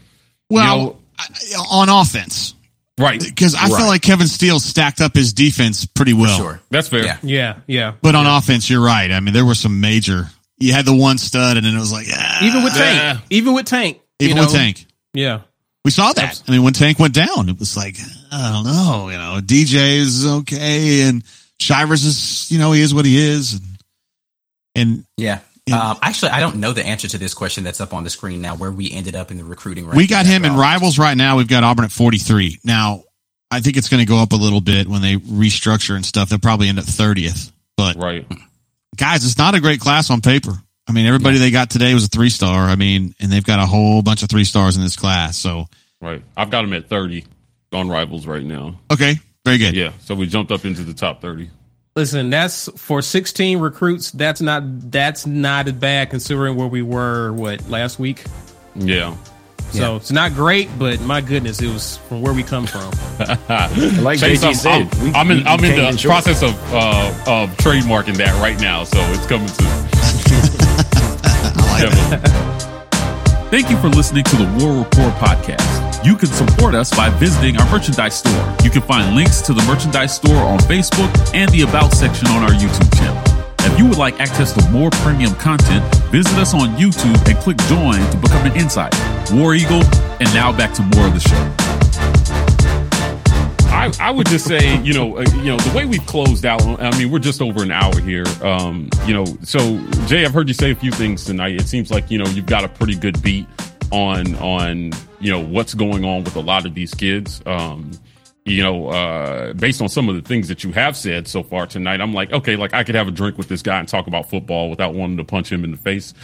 Speaker 6: Well,
Speaker 3: know-
Speaker 6: I- on offense,
Speaker 3: Right.
Speaker 6: because I
Speaker 5: Right.
Speaker 6: feel like Kevin Steele stacked up his defense pretty well.
Speaker 4: Sure.
Speaker 3: That's fair.
Speaker 4: Yeah.
Speaker 2: Yeah, yeah.
Speaker 6: But on offense, you're right. I mean, there were some major. You had the one stud, and then it was like, ah,
Speaker 2: Even with Tank,
Speaker 3: Yeah.
Speaker 2: even with Tank, you
Speaker 6: even
Speaker 2: know?
Speaker 6: with Tank.
Speaker 2: Yeah,
Speaker 6: We saw that. I mean, when Tank went down, it was like, I don't know, you know, DJ is okay, and Shivers is, you know, he is what he is, and and
Speaker 4: Yeah.
Speaker 6: Yeah.
Speaker 4: Um, actually, I don't know the answer to this question that's up on the screen now, where we ended up in the recruiting.
Speaker 6: we got him in
Speaker 4: after
Speaker 6: rivals right now. We've got Auburn at 43. Now, I think it's going to go up a little bit when they restructure and stuff. They'll probably end up 30th. But
Speaker 3: Right.
Speaker 6: guys, it's not a great class on paper. I mean, everybody they got today was a three star. I mean, and they've got a whole bunch of three stars in this class. So,
Speaker 3: Right. I've got him at 30 on rivals right now.
Speaker 6: okay, very good.
Speaker 3: Yeah. So we jumped up into the top 30.
Speaker 2: Listen, that's for 16 recruits. That's not that's not as bad considering where we were what last week.
Speaker 3: Yeah.
Speaker 2: So it's not great, but my goodness, it was from where we come from.
Speaker 5: Like
Speaker 3: Chase,
Speaker 5: JG
Speaker 3: I'm,
Speaker 5: said,
Speaker 3: I'm,
Speaker 5: we-
Speaker 3: I'm in,
Speaker 5: we-
Speaker 3: I'm
Speaker 5: we
Speaker 3: in the
Speaker 5: short.
Speaker 3: process of uh, of trademarking that right now, so it's coming soon.
Speaker 8: Thank you for listening to the War Report podcast. You can support us by visiting our merchandise store. You can find links to the merchandise store on Facebook and the About section on our YouTube channel. If you would like access to more premium content, visit us on YouTube and click join to become an insider. War Eagle, and now back to more of the show.
Speaker 3: I, I would just say, you know, uh, you know, the way we've closed out. I mean, we're just over an hour here. Um, you know, so Jay, I've heard you say a few things tonight. It seems like you know you've got a pretty good beat on on you know what's going on with a lot of these kids. Um, you know, uh, based on some of the things that you have said so far tonight, I'm like, okay, like I could have a drink with this guy and talk about football without wanting to punch him in the face.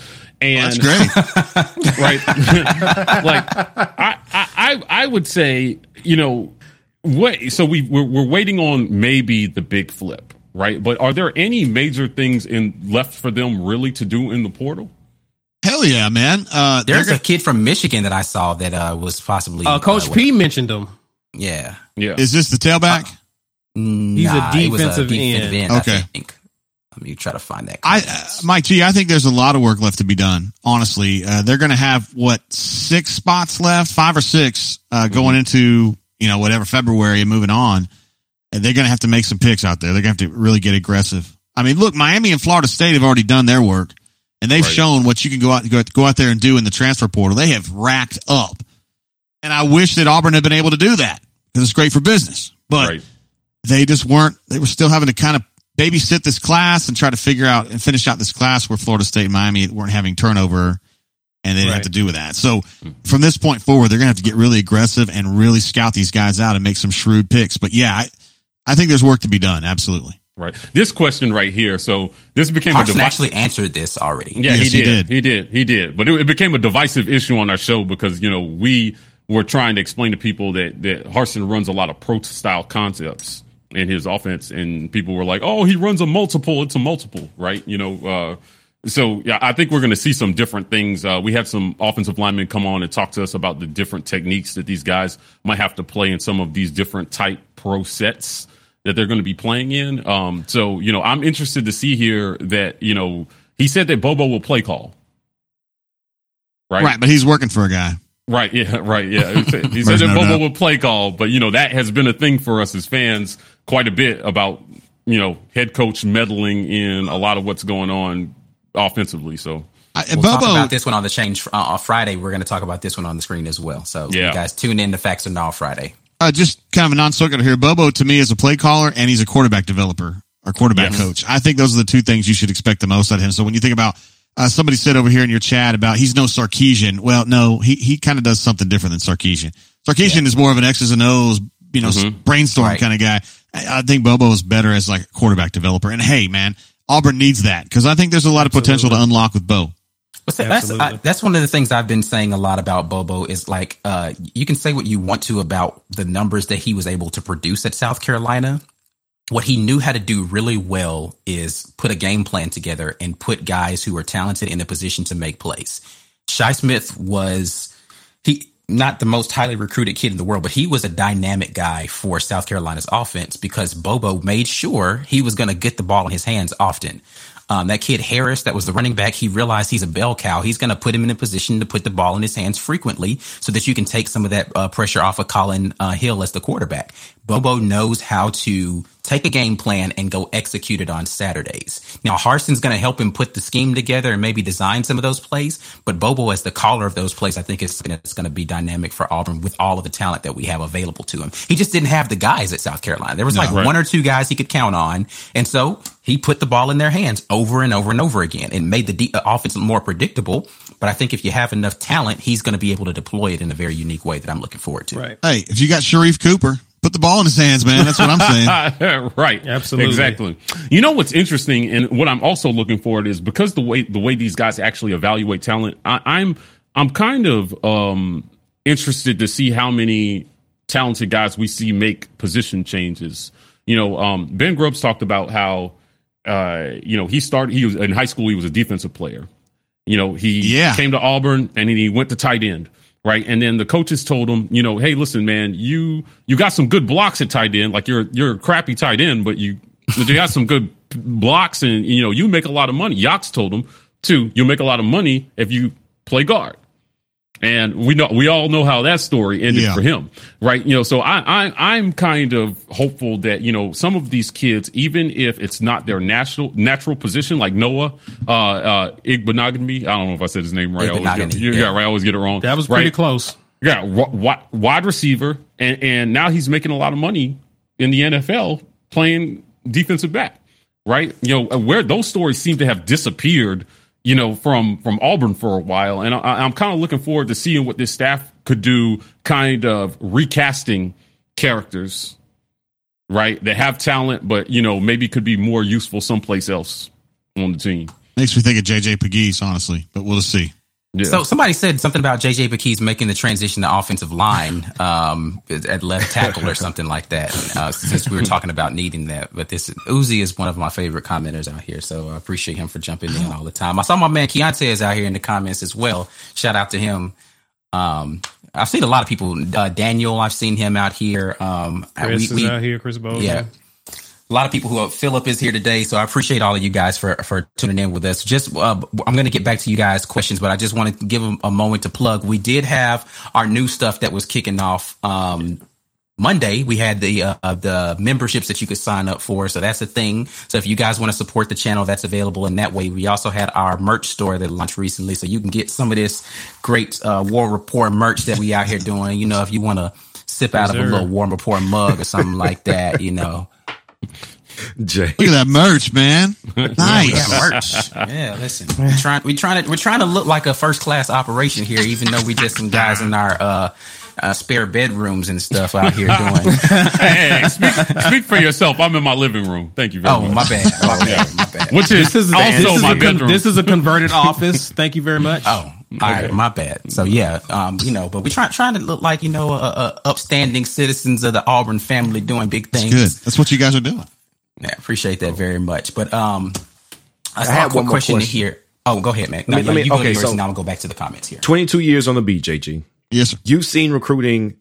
Speaker 3: And
Speaker 6: That's great.
Speaker 3: right? like I, I, I I would say, you know, what? So we we're, we're waiting on maybe the big flip, right? But are there any major things in left for them really to do in the portal?
Speaker 6: Hell yeah, man. Uh,
Speaker 4: There's
Speaker 6: gonna-
Speaker 4: a kid from Michigan that I saw that uh, was possibly
Speaker 2: Uh, Coach
Speaker 4: uh,
Speaker 2: P mentioned him.
Speaker 4: Yeah,
Speaker 3: Yeah,
Speaker 6: is this the tailback?
Speaker 2: He's a
Speaker 4: Nah, it was
Speaker 2: defensive end.
Speaker 6: Okay.
Speaker 4: I think. Let me try to find that.
Speaker 6: I,
Speaker 4: comment.
Speaker 6: uh, Mike G, I think there's a lot of work left to be done. Honestly, uh, they're going to have what six spots left, five or six, uh,
Speaker 3: Mm-hmm.
Speaker 6: going into you know whatever February and moving on. And they're going to have to make some picks out there. They're going to have to really get aggressive. I mean, look, Miami and Florida State have already done their work, and they've
Speaker 3: Right.
Speaker 6: shown what you can go out go, go out there and do in the transfer portal. They have racked up, and I wish that Auburn had been able to do that because it's great for business. But
Speaker 3: right.
Speaker 6: they just weren't they were still having to kind of babysit this class and try to figure out and finish out this class where Florida State and Miami weren't having turnover and they didn't have to do with that. So hmm. from this point forward, they're gonna have to get really aggressive and really scout these guys out and make some shrewd picks. But yeah, I, I think there's work to be done. Absolutely.
Speaker 3: Right. This question right here. So this became
Speaker 4: Harsin
Speaker 3: a devi-
Speaker 4: actually answered this already.
Speaker 3: Yeah,
Speaker 6: Yes,
Speaker 3: he,
Speaker 6: he
Speaker 3: did.
Speaker 6: did.
Speaker 3: He did. He did. But it, it became a divisive issue on our show because you know we were trying to explain to people that that Harsin runs a lot of pro style concepts in his offense, and people were like, "Oh, he runs a multiple. It's a multiple, right?" You know. Uh, so yeah, I think we're going to see some different things. Uh, we had some offensive linemen come on and talk to us about the different techniques that these guys might have to play in some of these different type pro sets that they're going to be playing in. Um, so you know, I'm interested to see here that you know he said that Bobo will play call, right?
Speaker 6: Right. but he's working for a guy.
Speaker 3: Right. Yeah. Right. Yeah. He said, he said that
Speaker 6: no
Speaker 3: Bobo
Speaker 6: doubt.
Speaker 3: will play call, but you know that has been a thing for us as fans quite a bit about you know head coach meddling in a lot of what's going on offensively. So
Speaker 6: I,
Speaker 4: We'll talk
Speaker 6: Bobo,
Speaker 4: about this one on the change uh, on Friday. We're going to talk about this one on the screen as well. So
Speaker 3: Yeah.
Speaker 4: you guys tune in to Facts and Now Friday.
Speaker 6: Uh, just kind of a non sequitur here. Bobo to me is a play caller and he's a quarterback developer or quarterback
Speaker 3: Yes.
Speaker 6: coach. I think those are the two things you should expect the most out of him. So when you think about uh, somebody said over here in your chat about he's no Sarkisian. Well, no, he he kind of does something different than Sarkeesian. Sarkisian yeah. is more of an X's and O's, you know, mm-hmm. brainstorm right. kind of guy. I, I think Bobo is better as like a quarterback developer. And hey, man, Auburn needs that because I think there's a lot of potential to unlock with Bo.
Speaker 4: But that's I, that's one of the things I've been saying a lot about Bobo is like uh, you can say what you want to about the numbers that he was able to produce at South Carolina. What he knew how to do really well is put a game plan together and put guys who are talented in a position to make plays. Shi Smith was he not the most highly recruited kid in the world, but he was a dynamic guy for South Carolina's offense because Bobo made sure he was going to get the ball in his hands often. Um, that kid Harris, that was the running back, he realized he's a bell cow. He's going to put him in a position to put the ball in his hands frequently so that you can take some of that uh, pressure off of Collin uh, Hill as the quarterback. Bobo knows how to take a game plan and go execute it on Saturdays. Now, Harsin's going to help him put the scheme together and maybe design some of those plays, but Bobo as the caller of those plays, I think it's going to be dynamic for Auburn with all of the talent that we have available to him. He just didn't have the guys at South Carolina. There was no, like right. one or two guys he could count on. And so he put the ball in their hands over and over and over again and made the de- offense more predictable. But I think if you have enough talent, he's going to be able to deploy it in a very unique way that I'm looking forward to.
Speaker 6: Right. Hey, if you got Sharif Cooper, put the ball in his hands, man. That's what I'm
Speaker 3: saying. right. Absolutely. Exactly. You know what's interesting and what I'm also looking forward is because the way the way these guys actually evaluate talent, I, I'm I'm kind of um interested to see how many talented guys we see make position changes. You know, um, Ben Grubbs talked about how uh, you know, he started he was in high school, he was a defensive player. You know, he yeah. came to Auburn and he went to tight end right? And then the coaches told him, you know, hey, listen, man, you you got some good blocks at tight end. Like you're you're a crappy tight end, but you you got some good blocks, and you know you make a lot of money. Yox told him too. You'll make a lot of money if you play guard. And we know we all know how that story ended yeah. for him, right? You know, so I, I I'm kind of hopeful that you know some of these kids, even if it's not their natural natural position, like Noah uh, uh, Igbinoghene, I don't know if I said his name right. I always get, yeah. yeah, right. I always get it wrong.
Speaker 2: That was pretty right? close.
Speaker 3: Yeah, wide receiver, and and now he's making a lot of money in the NFL playing defensive back, right? You know, where those stories seem to have disappeared you know, from from Auburn for a while, and I, am kind of looking forward to seeing what this staff could do, kind of recasting characters, right? That have talent, but you know, maybe could be more useful someplace else on the team.
Speaker 6: Makes me think of JJ Pegues, honestly, but we'll see.
Speaker 4: Yeah. So somebody said something about JJ Pegues making the transition to offensive line um, at left tackle or something like that. Uh, since we were talking about needing that, but this Uzi is one of my favorite commenters out here, so I appreciate him for jumping in all the time. I saw my man Keontae is out here in the comments as well. Shout out to him. Um, I've seen a lot of people. Uh, Daniel, I've seen him out here. Um,
Speaker 2: Chris we, we, is out here. Chris Bowles.
Speaker 4: Yeah, a lot of people who are, Philip is here today, so I appreciate all of you guys for for tuning in with us. Just uh, I'm going to get back to you guys' questions, but I just want to give them a moment to plug. We did have our new stuff that was kicking off um, Monday. We had the uh, the memberships that you could sign up for, so that's a thing. So if you guys want to support the channel, that's available in that way. We also had our merch store that launched recently, so you can get some of this great uh, War Report merch that we out here doing. You know, if you want to sip out yes, of a little War Report mug or something like that, you know.
Speaker 6: Jay. Look at that merch, man. Nice.
Speaker 4: yeah, merch. Yeah, listen. We're trying we trying to we're trying to look like a first class operation here, even though we just some guys in our uh, uh, spare bedrooms and stuff out here doing.
Speaker 3: hey, speak, speak, for yourself. I'm in my living room. Thank you very
Speaker 4: oh,
Speaker 3: much.
Speaker 4: my bad. My bad. My bad.
Speaker 3: Which is, this is also this is my bedroom.
Speaker 2: Con- this is a converted office. Thank you very much.
Speaker 4: Oh, all okay. right, my bad. So yeah, um, you know, but we're trying trying to look like you know, uh, uh, upstanding citizens of the Auburn family doing big things.
Speaker 6: That's good. That's what you guys are doing.
Speaker 4: Yeah, I appreciate that very much. But um, I, I have one question, question here. Oh, go ahead, man. No, me, you go okay, so now I'll go back to the comments here.
Speaker 5: 22 years on the beat, JG.
Speaker 6: Yes, sir.
Speaker 5: You've seen recruiting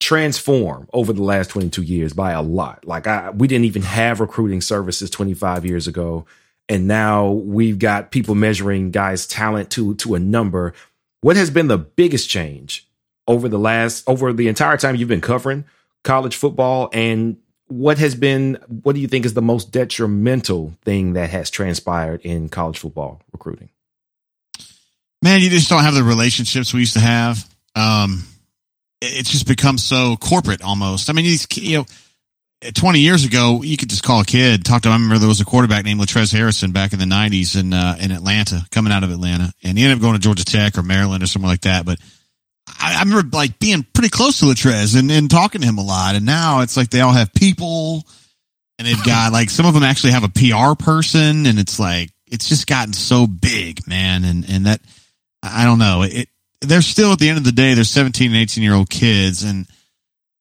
Speaker 5: transform over the last 22 years by a lot. Like I, we didn't even have recruiting services 25 years ago. And now we've got people measuring guys' talent to to a number. What has been the biggest change over the last over the entire time you've been covering college football and what has been what do you think is the most detrimental thing that has transpired in college football recruiting?
Speaker 6: Man you just don't have the relationships we used to have. Um it's just become so corporate almost. I mean these you know 20 years ago you could just call a kid talk to him. i remember there was a quarterback named latrez harrison back in the 90s in uh, in atlanta coming out of atlanta and he ended up going to georgia tech or maryland or somewhere like that but I, I remember like being pretty close to Latrez and, and talking to him a lot. And now it's like they all have people and they've got like some of them actually have a PR person and it's like it's just gotten so big, man. And and that I don't know. It they're still at the end of the day, they're 17 and 18 year old kids and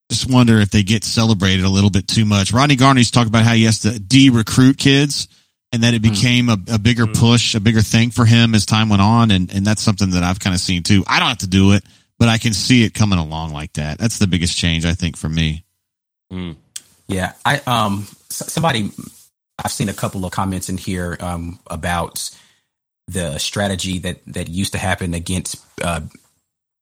Speaker 6: just wonder if they get celebrated a little bit too much. Rodney Garner's talked about how he has to de recruit kids and that it hmm. became a, a bigger hmm. push, a bigger thing for him as time went on. And, and that's something that I've kind of seen too. I don't have to do it, but I can see it coming along like that. That's the biggest change, I think, for me.
Speaker 4: Mm. Yeah. I, um, somebody, I've seen a couple of comments in here, um, about the strategy that, that used to happen against, uh,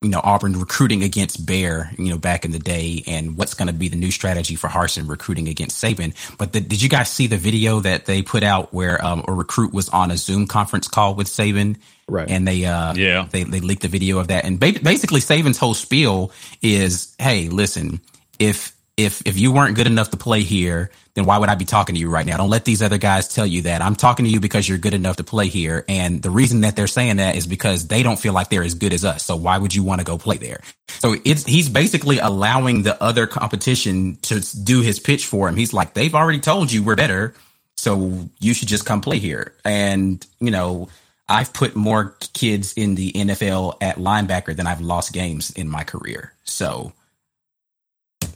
Speaker 4: you know, Auburn recruiting against Bear, you know, back in the day, and what's going to be the new strategy for Harsin recruiting against Saban. But the, did you guys see the video that they put out where um, a recruit was on a Zoom conference call with Saban?
Speaker 5: Right.
Speaker 4: And they, uh, yeah, they, they leaked the video of that. And ba- basically, Saban's whole spiel is, hey, listen, if if if you weren't good enough to play here, then why would I be talking to you right now? Don't let these other guys tell you that. I'm talking to you because you're good enough to play here. And the reason that they're saying that is because they don't feel like they're as good as us. So why would you want to go play there? So it's he's basically allowing the other competition to do his pitch for him. He's like, they've already told you we're better. So you should just come play here. And, you know, I've put more kids in the NFL at linebacker than I've lost games in my career. So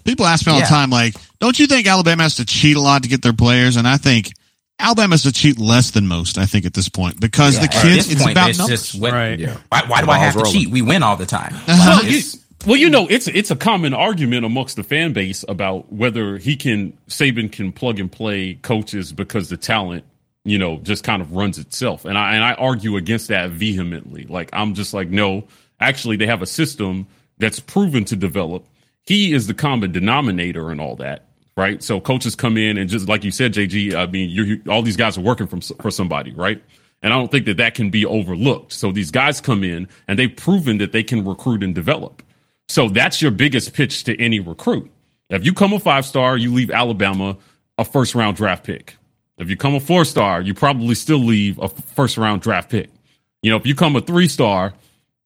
Speaker 6: People ask me all yeah. the time, like, don't you think Alabama has to cheat a lot to get their players? And I think Alabama has to cheat less than most, I think, at this point, because yeah, the kids, it's point, about it's numbers.
Speaker 4: What, right. Yeah. Why, why do I have to rolling. cheat? We win all the time.
Speaker 3: Uh-huh. Well, you, well, you know, it's it's a common argument amongst the fan base about whether he can Saban can plug and play coaches because the talent, you know, just kind of runs itself. And I and I argue against that vehemently. Like I'm just like, no, actually they have a system that's proven to develop he is the common denominator and all that, right? So coaches come in and just like you said, JG, I mean, you all these guys are working from for somebody, right? And I don't think that that can be overlooked. So these guys come in and they've proven that they can recruit and develop. So that's your biggest pitch to any recruit. If you come a five star, you leave Alabama a first round draft pick. If you come a four star, you probably still leave a first round draft pick. You know, if you come a three star,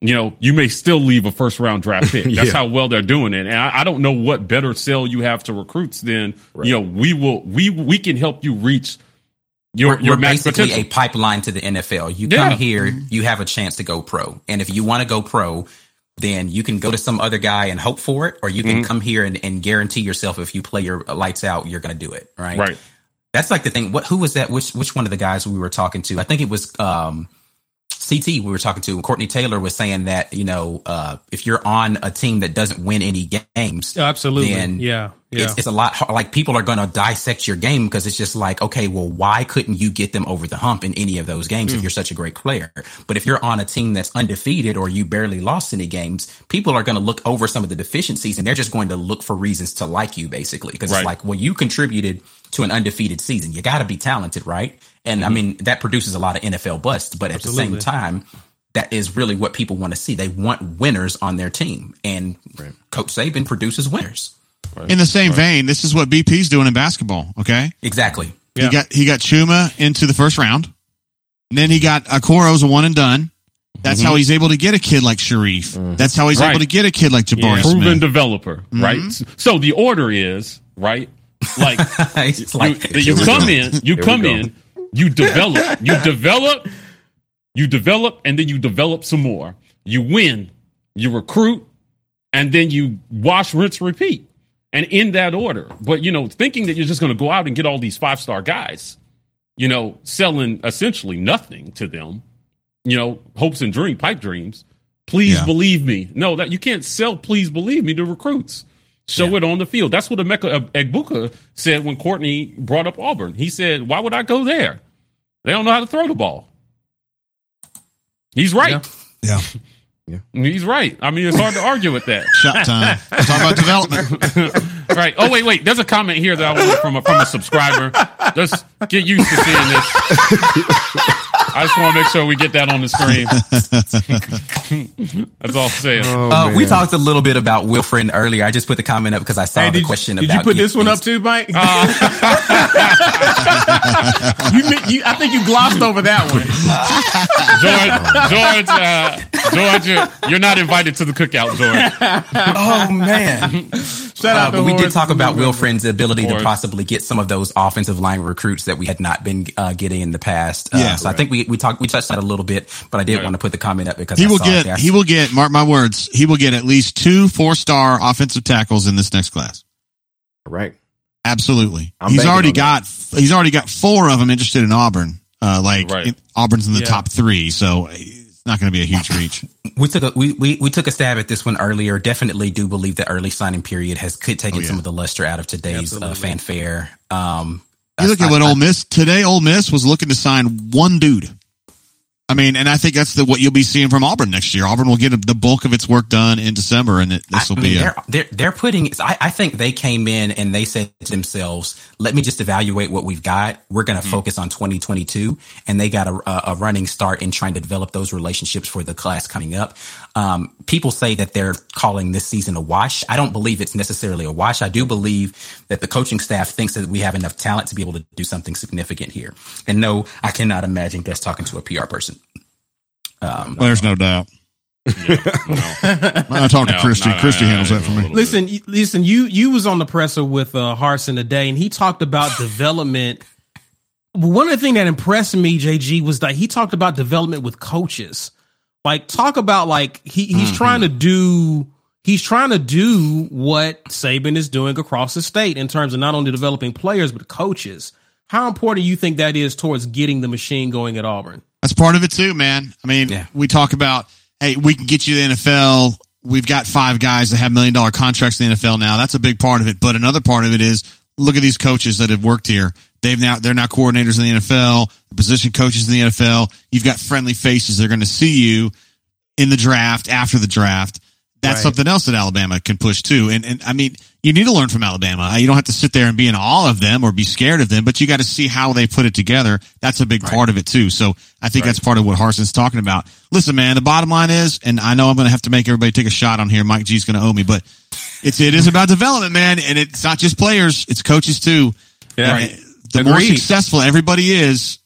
Speaker 3: you know, you may still leave a first round draft pick. That's yeah. how well they're doing it. And I, I, don't know what better sell you have to recruits than, right. you know, we will, we, we can help you reach your,
Speaker 4: we're,
Speaker 3: your
Speaker 4: we're basically potential. a pipeline to the NFL. You yeah. come here, you have a chance to go pro. And if you want to go pro, then you can go to some other guy and hope for it, or you can mm-hmm. come here and, and guarantee yourself if you play your lights out, you're going to do it. Right.
Speaker 3: Right.
Speaker 4: That's like the thing. What, who was that? Which, which one of the guys we were talking to? I think it was, um, CT we were talking to, Courtney Taylor was saying that, you know, uh, if you're on a team that doesn't win any games,
Speaker 2: absolutely. Then
Speaker 4: yeah. Yeah. It's, it's a lot hard. like people are going to dissect your game because it's just like, okay, well, why couldn't you get them over the hump in any of those games mm. if you're such a great player? But if you're on a team that's undefeated or you barely lost any games, people are going to look over some of the deficiencies and they're just going to look for reasons to like you basically. Because right. it's like, well, you contributed to an undefeated season. You got to be talented, right? And mm-hmm. I mean, that produces a lot of NFL busts, but at the same time, that is really what people want to see. They want winners on their team, and right. Coach Saban produces winners.
Speaker 6: Right. In the same right. vein, this is what BP's doing in basketball. Okay,
Speaker 4: exactly.
Speaker 6: Yeah. He got he got Chuma into the first round, and then he got Okoro's a one and done. That's mm-hmm. how he's able to get a kid like Sharif. Mm-hmm. That's how he's able to get a kid like Jabari yeah.
Speaker 3: Proven developer, right? Mm-hmm. So the order is right. Like, like you, you come in, you come in, you develop, you develop, you develop, and then you develop some more. You win, you recruit, and then you wash, rinse, repeat. And in that order. But, you know, thinking that you're just going to go out and get all these five star guys, you know, selling essentially nothing to them, you know, hopes and dream, pipe dreams. Please yeah. believe me. No, that you can't sell please believe me to recruits. Show yeah. it on the field. That's what Emeka uh, Egbuka said when Courtney brought up Auburn. He said, Why would I go there? They don't know how to throw the ball. He's right.
Speaker 6: Yeah. yeah.
Speaker 3: He's right. I mean, it's hard to argue with that.
Speaker 6: Shut time. Talk about development.
Speaker 3: right. Oh wait, wait. There's a comment here that I want from a from a subscriber. Just get used to seeing this. I just want to make sure we get that on the screen. That's all I'm saying.
Speaker 4: Oh, uh, we talked a little bit about Wilfred earlier. I just put the comment up because I saw hey, the
Speaker 2: did,
Speaker 4: question
Speaker 2: did
Speaker 4: about.
Speaker 2: Did you put this one up too, Mike? Uh, you, you, I think you glossed over that one.
Speaker 3: George, George, uh, George, you're not invited to the cookout, George.
Speaker 4: Oh man. Shout out uh, but we did talk about Wilfred's ability to possibly get some of those offensive line recruits that we had not been uh, getting in the past. Uh, yeah, so right. I think we we talked we touched that a little bit, but I did right. want to put the comment up because
Speaker 6: he I will get he will get mark my words he will get at least two four star offensive tackles in this next class.
Speaker 5: Right.
Speaker 6: Absolutely. I'm he's already got that. he's already got four of them interested in Auburn. Uh, like right. in, Auburn's in the yeah. top three, so it's not going to be a huge reach.
Speaker 4: we took a we, we we took a stab at this one earlier. Definitely do believe the early signing period has could taken oh, yeah. some of the luster out of today's uh, fanfare. Um,
Speaker 6: you look at what I, Ole Miss today. Ole Miss was looking to sign one dude. I mean, and I think that's the, what you'll be seeing from Auburn next year. Auburn will get the bulk of its work done in December, and this will be.
Speaker 4: They're, a, they're, they're putting. I, I, think they came in and they said to themselves, "Let me just evaluate what we've got. We're going to mm-hmm. focus on 2022." And they got a, a, running start in trying to develop those relationships for the class coming up. Um, people say that they're calling this season a wash. I don't believe it's necessarily a wash. I do believe that the coaching staff thinks that we have enough talent to be able to do something significant here. And no, I cannot imagine Gus talking to a PR person.
Speaker 6: Um, well, there's no doubt. Yeah, I talked to Christy. No, Christy handles that for me.
Speaker 2: Listen, listen. You you was on the presser with uh, Harsin today, and he talked about development. One of the things that impressed me, JG, was that he talked about development with coaches. Like, talk about like he he's mm-hmm. trying to do he's trying to do what Saban is doing across the state in terms of not only developing players but coaches. How important do you think that is towards getting the machine going at Auburn?
Speaker 6: That's part of it too, man. I mean, yeah. we talk about, hey, we can get you the NFL. We've got five guys that have million dollar contracts in the NFL now. That's a big part of it. But another part of it is look at these coaches that have worked here. They've now they're now coordinators in the NFL, position coaches in the NFL. You've got friendly faces. They're going to see you in the draft after the draft that's right. something else that Alabama can push too. And and I mean, you need to learn from Alabama. You don't have to sit there and be in awe of them or be scared of them, but you got to see how they put it together. That's a big right. part of it too. So I think right. that's part of what Harsin's talking about. Listen, man, the bottom line is, and I know I'm going to have to make everybody take a shot on here. Mike G's going to owe me, but it's it is about development, man, and it's not just players; it's coaches too. Yeah. The Agreed. more successful everybody is,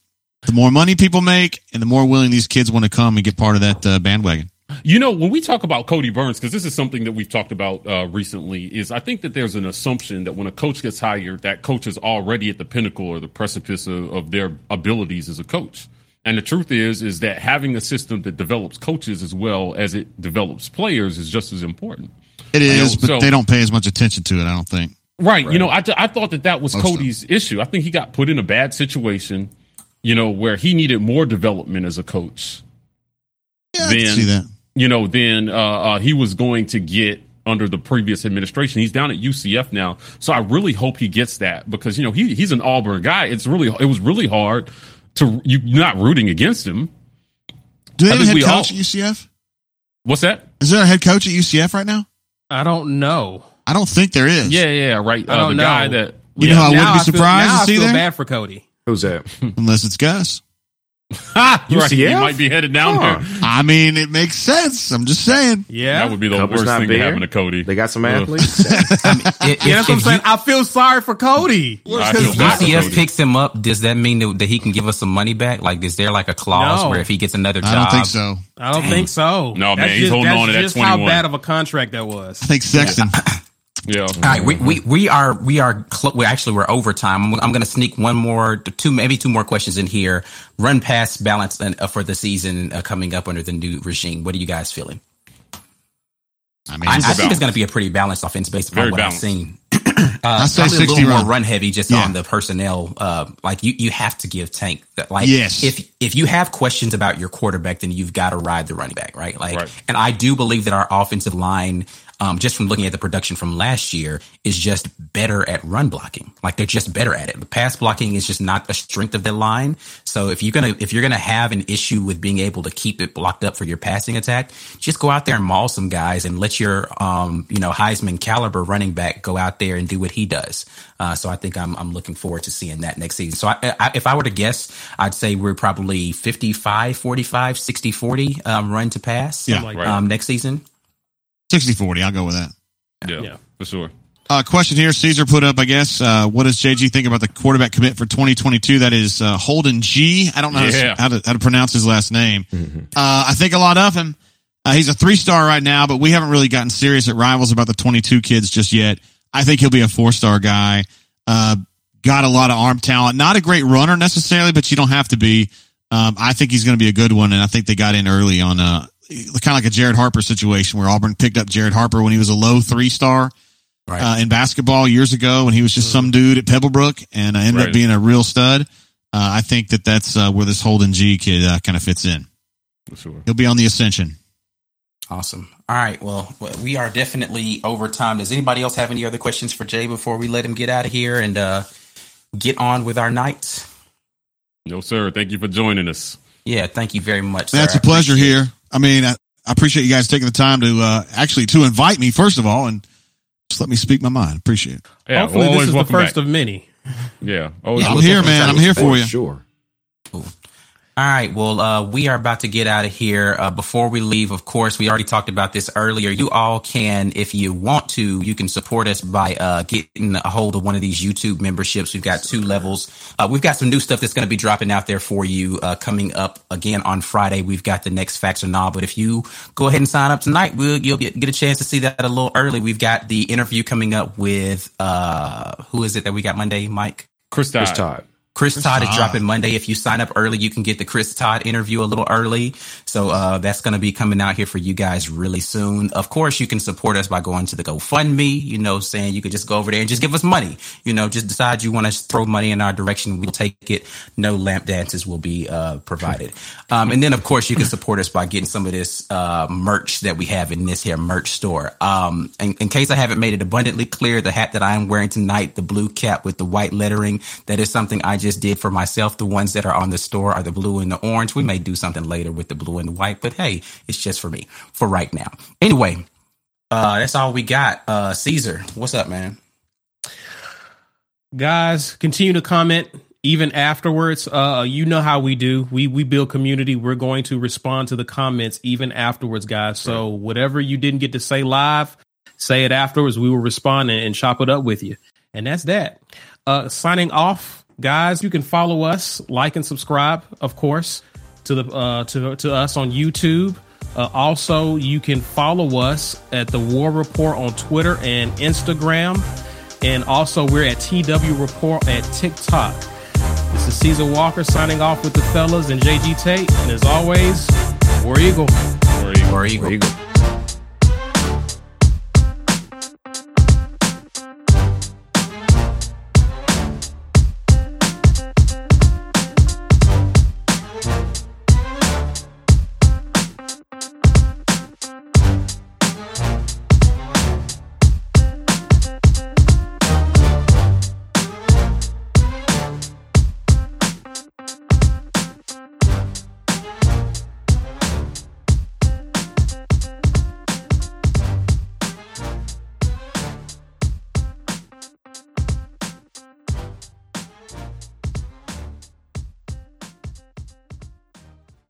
Speaker 6: the more money people make, and the more willing these kids want to come and get part of that uh, bandwagon.
Speaker 3: You know, when we talk about Kodi Burns, because this is something that we've talked about uh, recently, is I think that there's an assumption that when a coach gets hired, that coach is already at the pinnacle or the precipice of, of their abilities as a coach. And the truth is, is that having a system that develops coaches as well as it develops players is just as important.
Speaker 6: It is, know, but so, they don't pay as much attention to it. I don't think.
Speaker 3: Right. right. You know, I, I thought that that was Most Kodi's issue. I think he got put in a bad situation, you know, where he needed more development as a coach.
Speaker 6: Yeah, than, I see that
Speaker 3: you know, then uh, uh, he was going to get under the previous administration. He's down at UCF now, so I really hope he gets that because you know he he's an Auburn guy. It's really it was really hard to you not rooting against him.
Speaker 6: Do they have a head coach all, at UCF?
Speaker 3: What's that?
Speaker 6: Is there a head coach at UCF right now?
Speaker 2: I don't know.
Speaker 6: I don't think there is.
Speaker 3: Yeah, yeah, right. Uh, I don't the know. guy that
Speaker 6: you yeah. know I wouldn't be surprised I feel, to see
Speaker 2: I
Speaker 6: feel
Speaker 2: bad for Kodi.
Speaker 5: Who's that?
Speaker 6: Unless it's Gus.
Speaker 3: Right. He might be headed down huh. there.
Speaker 6: I mean, it makes sense. I'm just saying.
Speaker 3: Yeah. That would be the Cupboard's worst thing to happen to Kodi.
Speaker 5: They got some athletes.
Speaker 2: I mean, if, yeah, that's what I'm saying. I feel sorry for Kodi.
Speaker 4: Because UCF picks him up, does that mean that, that, he can give us some money back? Like, is there like a clause no. where if he gets another job?
Speaker 6: I don't think so.
Speaker 2: I don't Dang. think so.
Speaker 3: No, that's man. He's holding on to that 21.
Speaker 2: how bad of a contract that was.
Speaker 6: I think Sexton.
Speaker 3: Yeah.
Speaker 4: All right. We, we, we are, we are, cl- we actually, we're overtime. I'm, I'm going to sneak one more, two, maybe two more questions in here. Run pass balance uh, for the season uh, coming up under the new regime. What are you guys feeling? I mean, I, I think it's going to be a pretty balanced offense based upon Very what balanced. I've seen. uh, I say a little run. more run heavy just yeah. on the personnel. Uh, like you, you have to give Tank that. Like, yes. if if you have questions about your quarterback, then you've got to ride the running back, right? Like, right. and I do believe that our offensive line um, just from looking at the production from last year, is just better at run blocking. Like they're just better at it. The pass blocking is just not a strength of their line. So if you're gonna if you're gonna have an issue with being able to keep it blocked up for your passing attack, just go out there and maul some guys and let your um, you know Heisman caliber running back go out there and do what he does. Uh, so I think I'm I'm looking forward to seeing that next season. So I, I, if I were to guess, I'd say we're probably 55, 45, 60, 40 um, run to pass.
Speaker 6: Yeah, like
Speaker 4: um, next season.
Speaker 6: 60, 40. I'll go with that.
Speaker 3: Yeah, yeah. for sure.
Speaker 6: Uh, question here, Caesar put up, I guess. Uh, what does JG think about the quarterback commit for 2022? That is uh, Holden G. I don't know yeah. how, to, how to pronounce his last name. Mm-hmm. Uh, I think a lot of him. Uh, he's a three star right now, but we haven't really gotten serious at rivals about the 22 kids just yet. I think he'll be a four star guy. Uh, got a lot of arm talent. Not a great runner necessarily, but you don't have to be. Um, I think he's going to be a good one, and I think they got in early on uh, kind of like a Jared Harper situation where Auburn picked up Jared Harper when he was a low three star right. uh, in basketball years ago when he was just some dude at Pebblebrook and uh, ended right. up being a real stud. Uh, I think that that's uh, where this Holden G kid uh, kind of fits in. Sure. He'll be on the ascension.
Speaker 4: Awesome. All right. Well, we are definitely over time. Does anybody else have any other questions for Jay before we let him get out of here and uh, get on with our nights?
Speaker 3: No, sir. Thank you for joining us.
Speaker 4: Yeah, thank you very much.
Speaker 6: That's a pleasure here. I mean, I, I, appreciate you guys taking the time to uh, actually to invite me first of all, and just let me speak my mind. Appreciate it.
Speaker 2: Yeah, Hopefully, this is the first back. of many.
Speaker 3: Yeah,
Speaker 6: always I'm here, man. I'm here for you.
Speaker 5: Sure.
Speaker 4: Cool. All right. Well, uh, we are about to get out of here. Uh, before we leave, of course, we already talked about this earlier. You all can, if you want to, you can support us by uh, getting a hold of one of these YouTube memberships. We've got two levels. Uh, we've got some new stuff that's going to be dropping out there for you uh, coming up again on Friday. We've got the next facts or not. But if you go ahead and sign up tonight, we'll, you'll get, get a chance to see that a little early. We've got the interview coming up with uh, who is it that we got Monday, Mike?
Speaker 3: Chris Todd. Chris Todd.
Speaker 4: Chris, Todd is dropping Monday. If you sign up early, you can get the Chris Todd interview a little early. So uh, that's going to be coming out here for you guys really soon. Of course, you can support us by going to the GoFundMe. You know, saying you could just go over there and just give us money. You know, just decide you want to throw money in our direction. We'll take it. No lamp dances will be uh, provided. Um, and then, of course, you can support us by getting some of this uh, merch that we have in this here merch store. Um, in, in case I haven't made it abundantly clear, the hat that I am wearing tonight, the blue cap with the white lettering, that is something I just just did for myself. The ones that are on the store are the blue and the orange. We may do something later with the blue and the white, but hey, it's just for me for right now. Anyway, uh, that's all we got. Uh, Caesar, what's up, man?
Speaker 2: Guys, continue to comment even afterwards. Uh, you know how we do. We we build community. We're going to respond to the comments even afterwards, guys. So whatever you didn't get to say live, say it afterwards. We will respond and, and chop it up with you. And that's that. Uh, signing off guys, you can follow us, like and subscribe, of course, to the uh, to to us on YouTube. Uh, also, you can follow us at the War Report on Twitter and Instagram, and also we're at TW Report at TikTok. This is Caesar Walker signing off with the fellas and JG Tate, and as always, War Eagle.
Speaker 3: War Eagle.
Speaker 4: War Eagle. War Eagle.